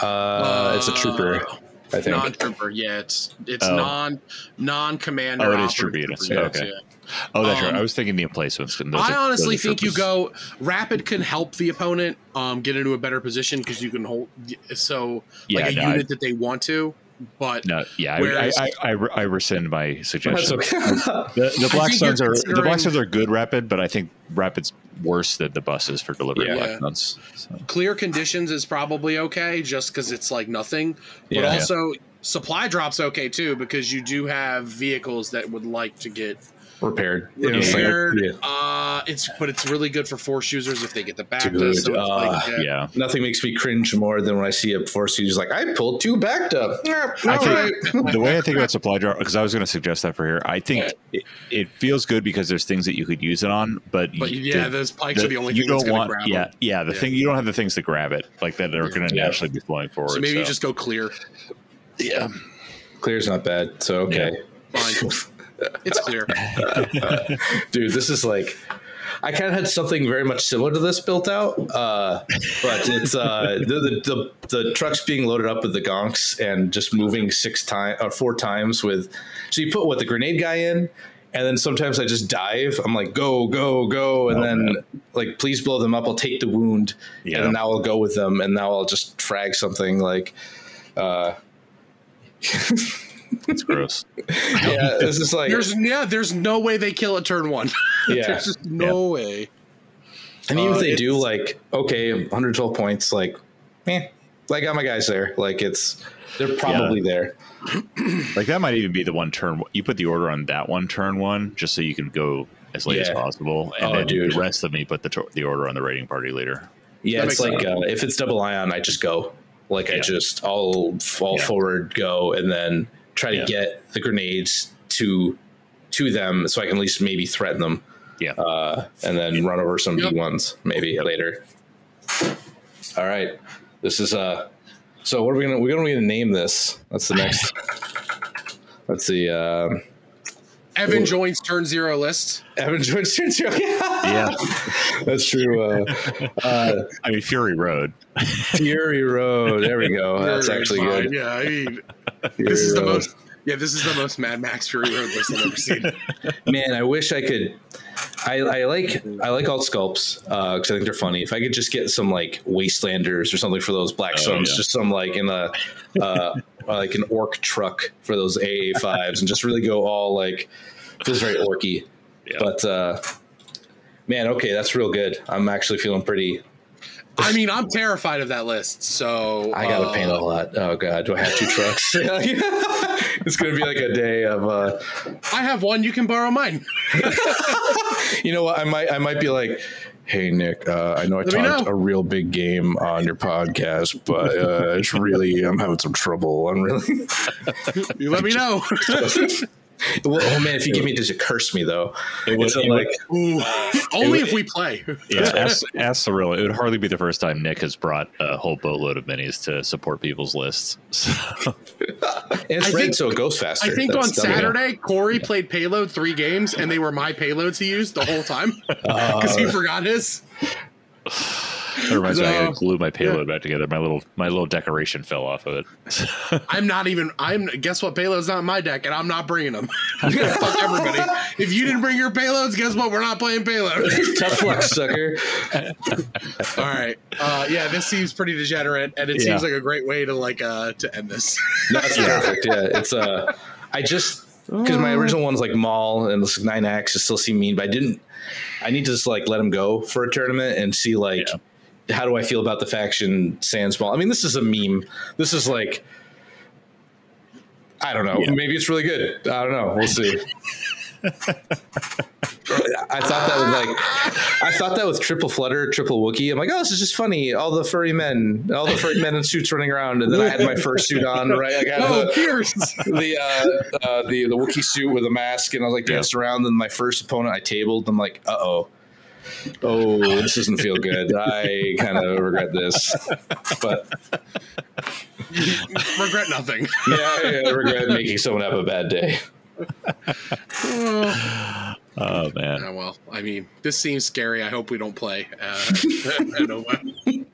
uh, it's a trooper, I think. non-trooper. Yeah, it's it's Oh. non non-commander. Oh, it is trooper units. Yeah, okay. yeah. Oh, that's Um, right. I was thinking the emplacements. those I are- honestly think you go rapid can help the opponent um, get into a better position because you can hold so Yeah, like a no, I- unit that they want to. But No, yeah, I, Whereas- I, I, I, I rescind my That's suggestion. okay. The, the black think you're the considering- black stones are good rapid, but I think rapid's worse than the buses for delivering Yeah. black Yeah. stones. So, clear conditions is probably okay just because it's like nothing. But Yeah. also supply drops okay too because you do have vehicles that would like to get repaired. You it's repaired. yeah. Uh, it's but it's really good for force users if they get the back. Dude, so it's like, uh, yeah, Nothing makes me cringe more than when I see a force user like, I pulled two backed up. I think right. the way I think about supply drop because I was going to suggest that for here. I think it, it feels good because there's things that you could use it on, but, But you- yeah, the- those pykes are the only you thing don't going want. grab yeah, them. yeah. The Yeah. thing you don't have the things to grab it like that are going to naturally be flowing forward. So maybe you just go clear. yeah. Clear's not bad. So, okay. Fine. it's clear. Dude, this is like I kind of had something very much similar to this built out, uh, but it's uh, the, the the the trucks being loaded up with the gonks and just moving six times or four times with. So you put what the grenade guy in, and then sometimes I just dive. I'm like go go go, and Oh, then man. like please blow them up. I'll take the wound, Yeah. and now I'll go with them, and now I'll just frag something like. Uh, It's gross. yeah, this is like There's yeah, there's no way they kill at turn one. Yeah. there's just no way. And even Uh, if they do, like, okay, 112 points, like, eh, I got my guys there. Like, it's they're probably there. Like that might even be the one turn. You put the order on that one turn one, just so you can go as late as possible, and Oh, then dude. the rest of me put the to- the order on the raiding party leader. Yeah, That it's like uh, if it's double ion, I just go. Like, I just I'll fall Yeah. forward, go, and then try to Yeah. get the grenades to to them, so I can at least maybe threaten them. Yeah. uh, and then run over some Yep. B ones maybe later. All right, this is uh. So what are we gonna we're gonna, gonna name this? That's the next. Let's see. Um, Evan joins turn zero list. Evan joins Turn Zero. Yeah, That's true. Uh, uh, I mean Fury Road. Fury Road. There we go. That's actually fine. good. Yeah, I mean, Fury this is the most. Yeah, this is the most Mad Max Fury Road list I've ever seen. Man, I wish I could. I, I like I like alt sculpts because I think they're funny. If I could just get some like wastelanders or something for those black Oh, yeah. just some like in a uh, like an orc truck for those AA fives, and just really go all like feels very orky. Yeah. But uh, man, okay, that's real good. I'm actually feeling pretty. I mean, I'm terrified of that list. So I gotta uh, paint a lot. Oh god, do I have two trucks? it's gonna be like a day of. uh I have one. You can borrow mine. You know what? I might I might be like, hey Nick, uh, I know I Let talked know. a real big game on your podcast, but uh, it's really I'm having some trouble. I'm really. You let me know. well, oh man, if you give me this, you curse me though. It would- It's it would- like Ooh. Only would- if we play. Yeah, ask, ask the real. It would hardly be the first time Nick has brought a whole boatload of minis to support people's lists. So, And it's I red, think- so it goes faster. I think That's on double. Saturday, Corey played payload three games, and they were my payloads he used the whole time Uh, because he forgot his. That reminds me, I So, gotta glue my payload back together. My little my little decoration fell off of it. I'm not even. I'm. Guess what? Payload's not my deck, and I'm not bringing them. Fuck everybody. If you didn't bring your payloads, guess what? We're not playing payload. Tough luck, sucker. All right. Uh, yeah, this seems pretty degenerate, and it Yeah. seems like a great way to like uh to end this. No, it's perfect. Yeah, it's uh, I just because my original one's like Maul and this nine X just still seem mean, but I didn't. I need to just like let him go for a tournament and see like how do I feel about the faction Sans Maul. I mean, this is a meme. This is like. I don't know. Yeah. Maybe it's really good. I don't know. We'll see. I thought that was like, I thought that with triple flutter, triple Wookie. I'm like, oh, this is just funny. All the furry men, all the furry men in suits running around, and then I had my first suit on. Right, I got oh, the, Pierce. the uh, uh, the the Wookiee suit with a mask, and I was like Yeah. around. And my first opponent, I tabled. I'm like, uh oh. Oh, this doesn't feel good. I kind of regret this, but Regret nothing. yeah, I regret making someone have a bad day. oh, Oh man, well, I mean, this seems scary. I hope we don't play. Uh, I know.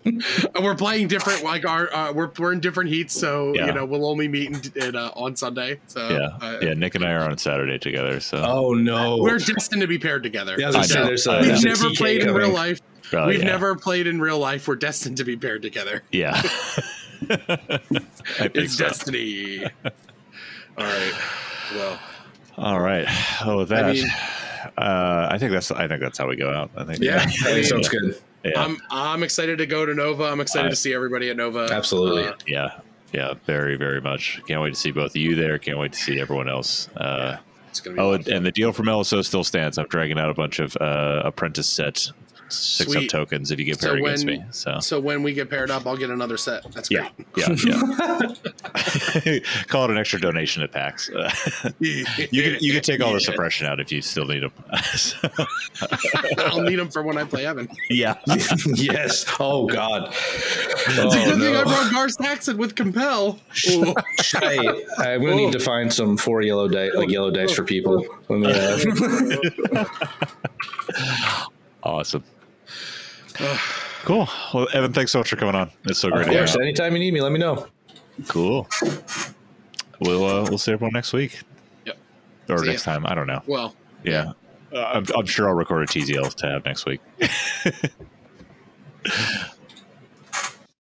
And we're playing different. Like our, uh, we're we're in different heats, so Yeah. you know we'll only meet in, in, uh, on Sunday. So yeah, uh, yeah. Nick and I are on Saturday together, so Oh no, we're destined to be paired together. Yeah, I was gonna I say, know. there's I a, know. We've there's never TK played in real life. Oh, We've yeah. never played in real life. We're destined to be paired together. Yeah, It's so. destiny. All right. Well, All right. Oh, with that, I mean- uh, I think that's I think that's how we go out. I think. Yeah. I think sounds good. yeah, I'm I'm excited to go to Nova. I'm excited I- to see everybody at Nova. Absolutely. Uh, yeah, yeah. Very, very much. Can't wait to see both of you there. Can't wait to see everyone else. Uh, it's gonna be Oh, fun. and, and the deal from LSO still stands. I'm dragging out a bunch of uh, apprentice set six up Sweet. tokens if you get So paired against me. So So when we get paired up, I'll get another set. That's great. yeah, yeah, yeah. Call it an extra donation at PAX. You can you can take all the suppression out if you still need them. I'll need them for when I play Evan. yeah, yes. Oh God. It's a Oh, good thing I brought Gar Saxon with Compel. Ooh. I, I'm gonna need to find some four yellow dice, like yellow dice for people. Let me, uh, awesome. Cool. Well, Evan, thanks so much for coming on. It's so great of to hang course, anytime you need me, let me know. Cool. We'll uh, we'll see everyone next week. Yep. Or See next time. I don't know. Well, Yeah. Uh, I'm, I'm sure I'll record a TZL to have next week.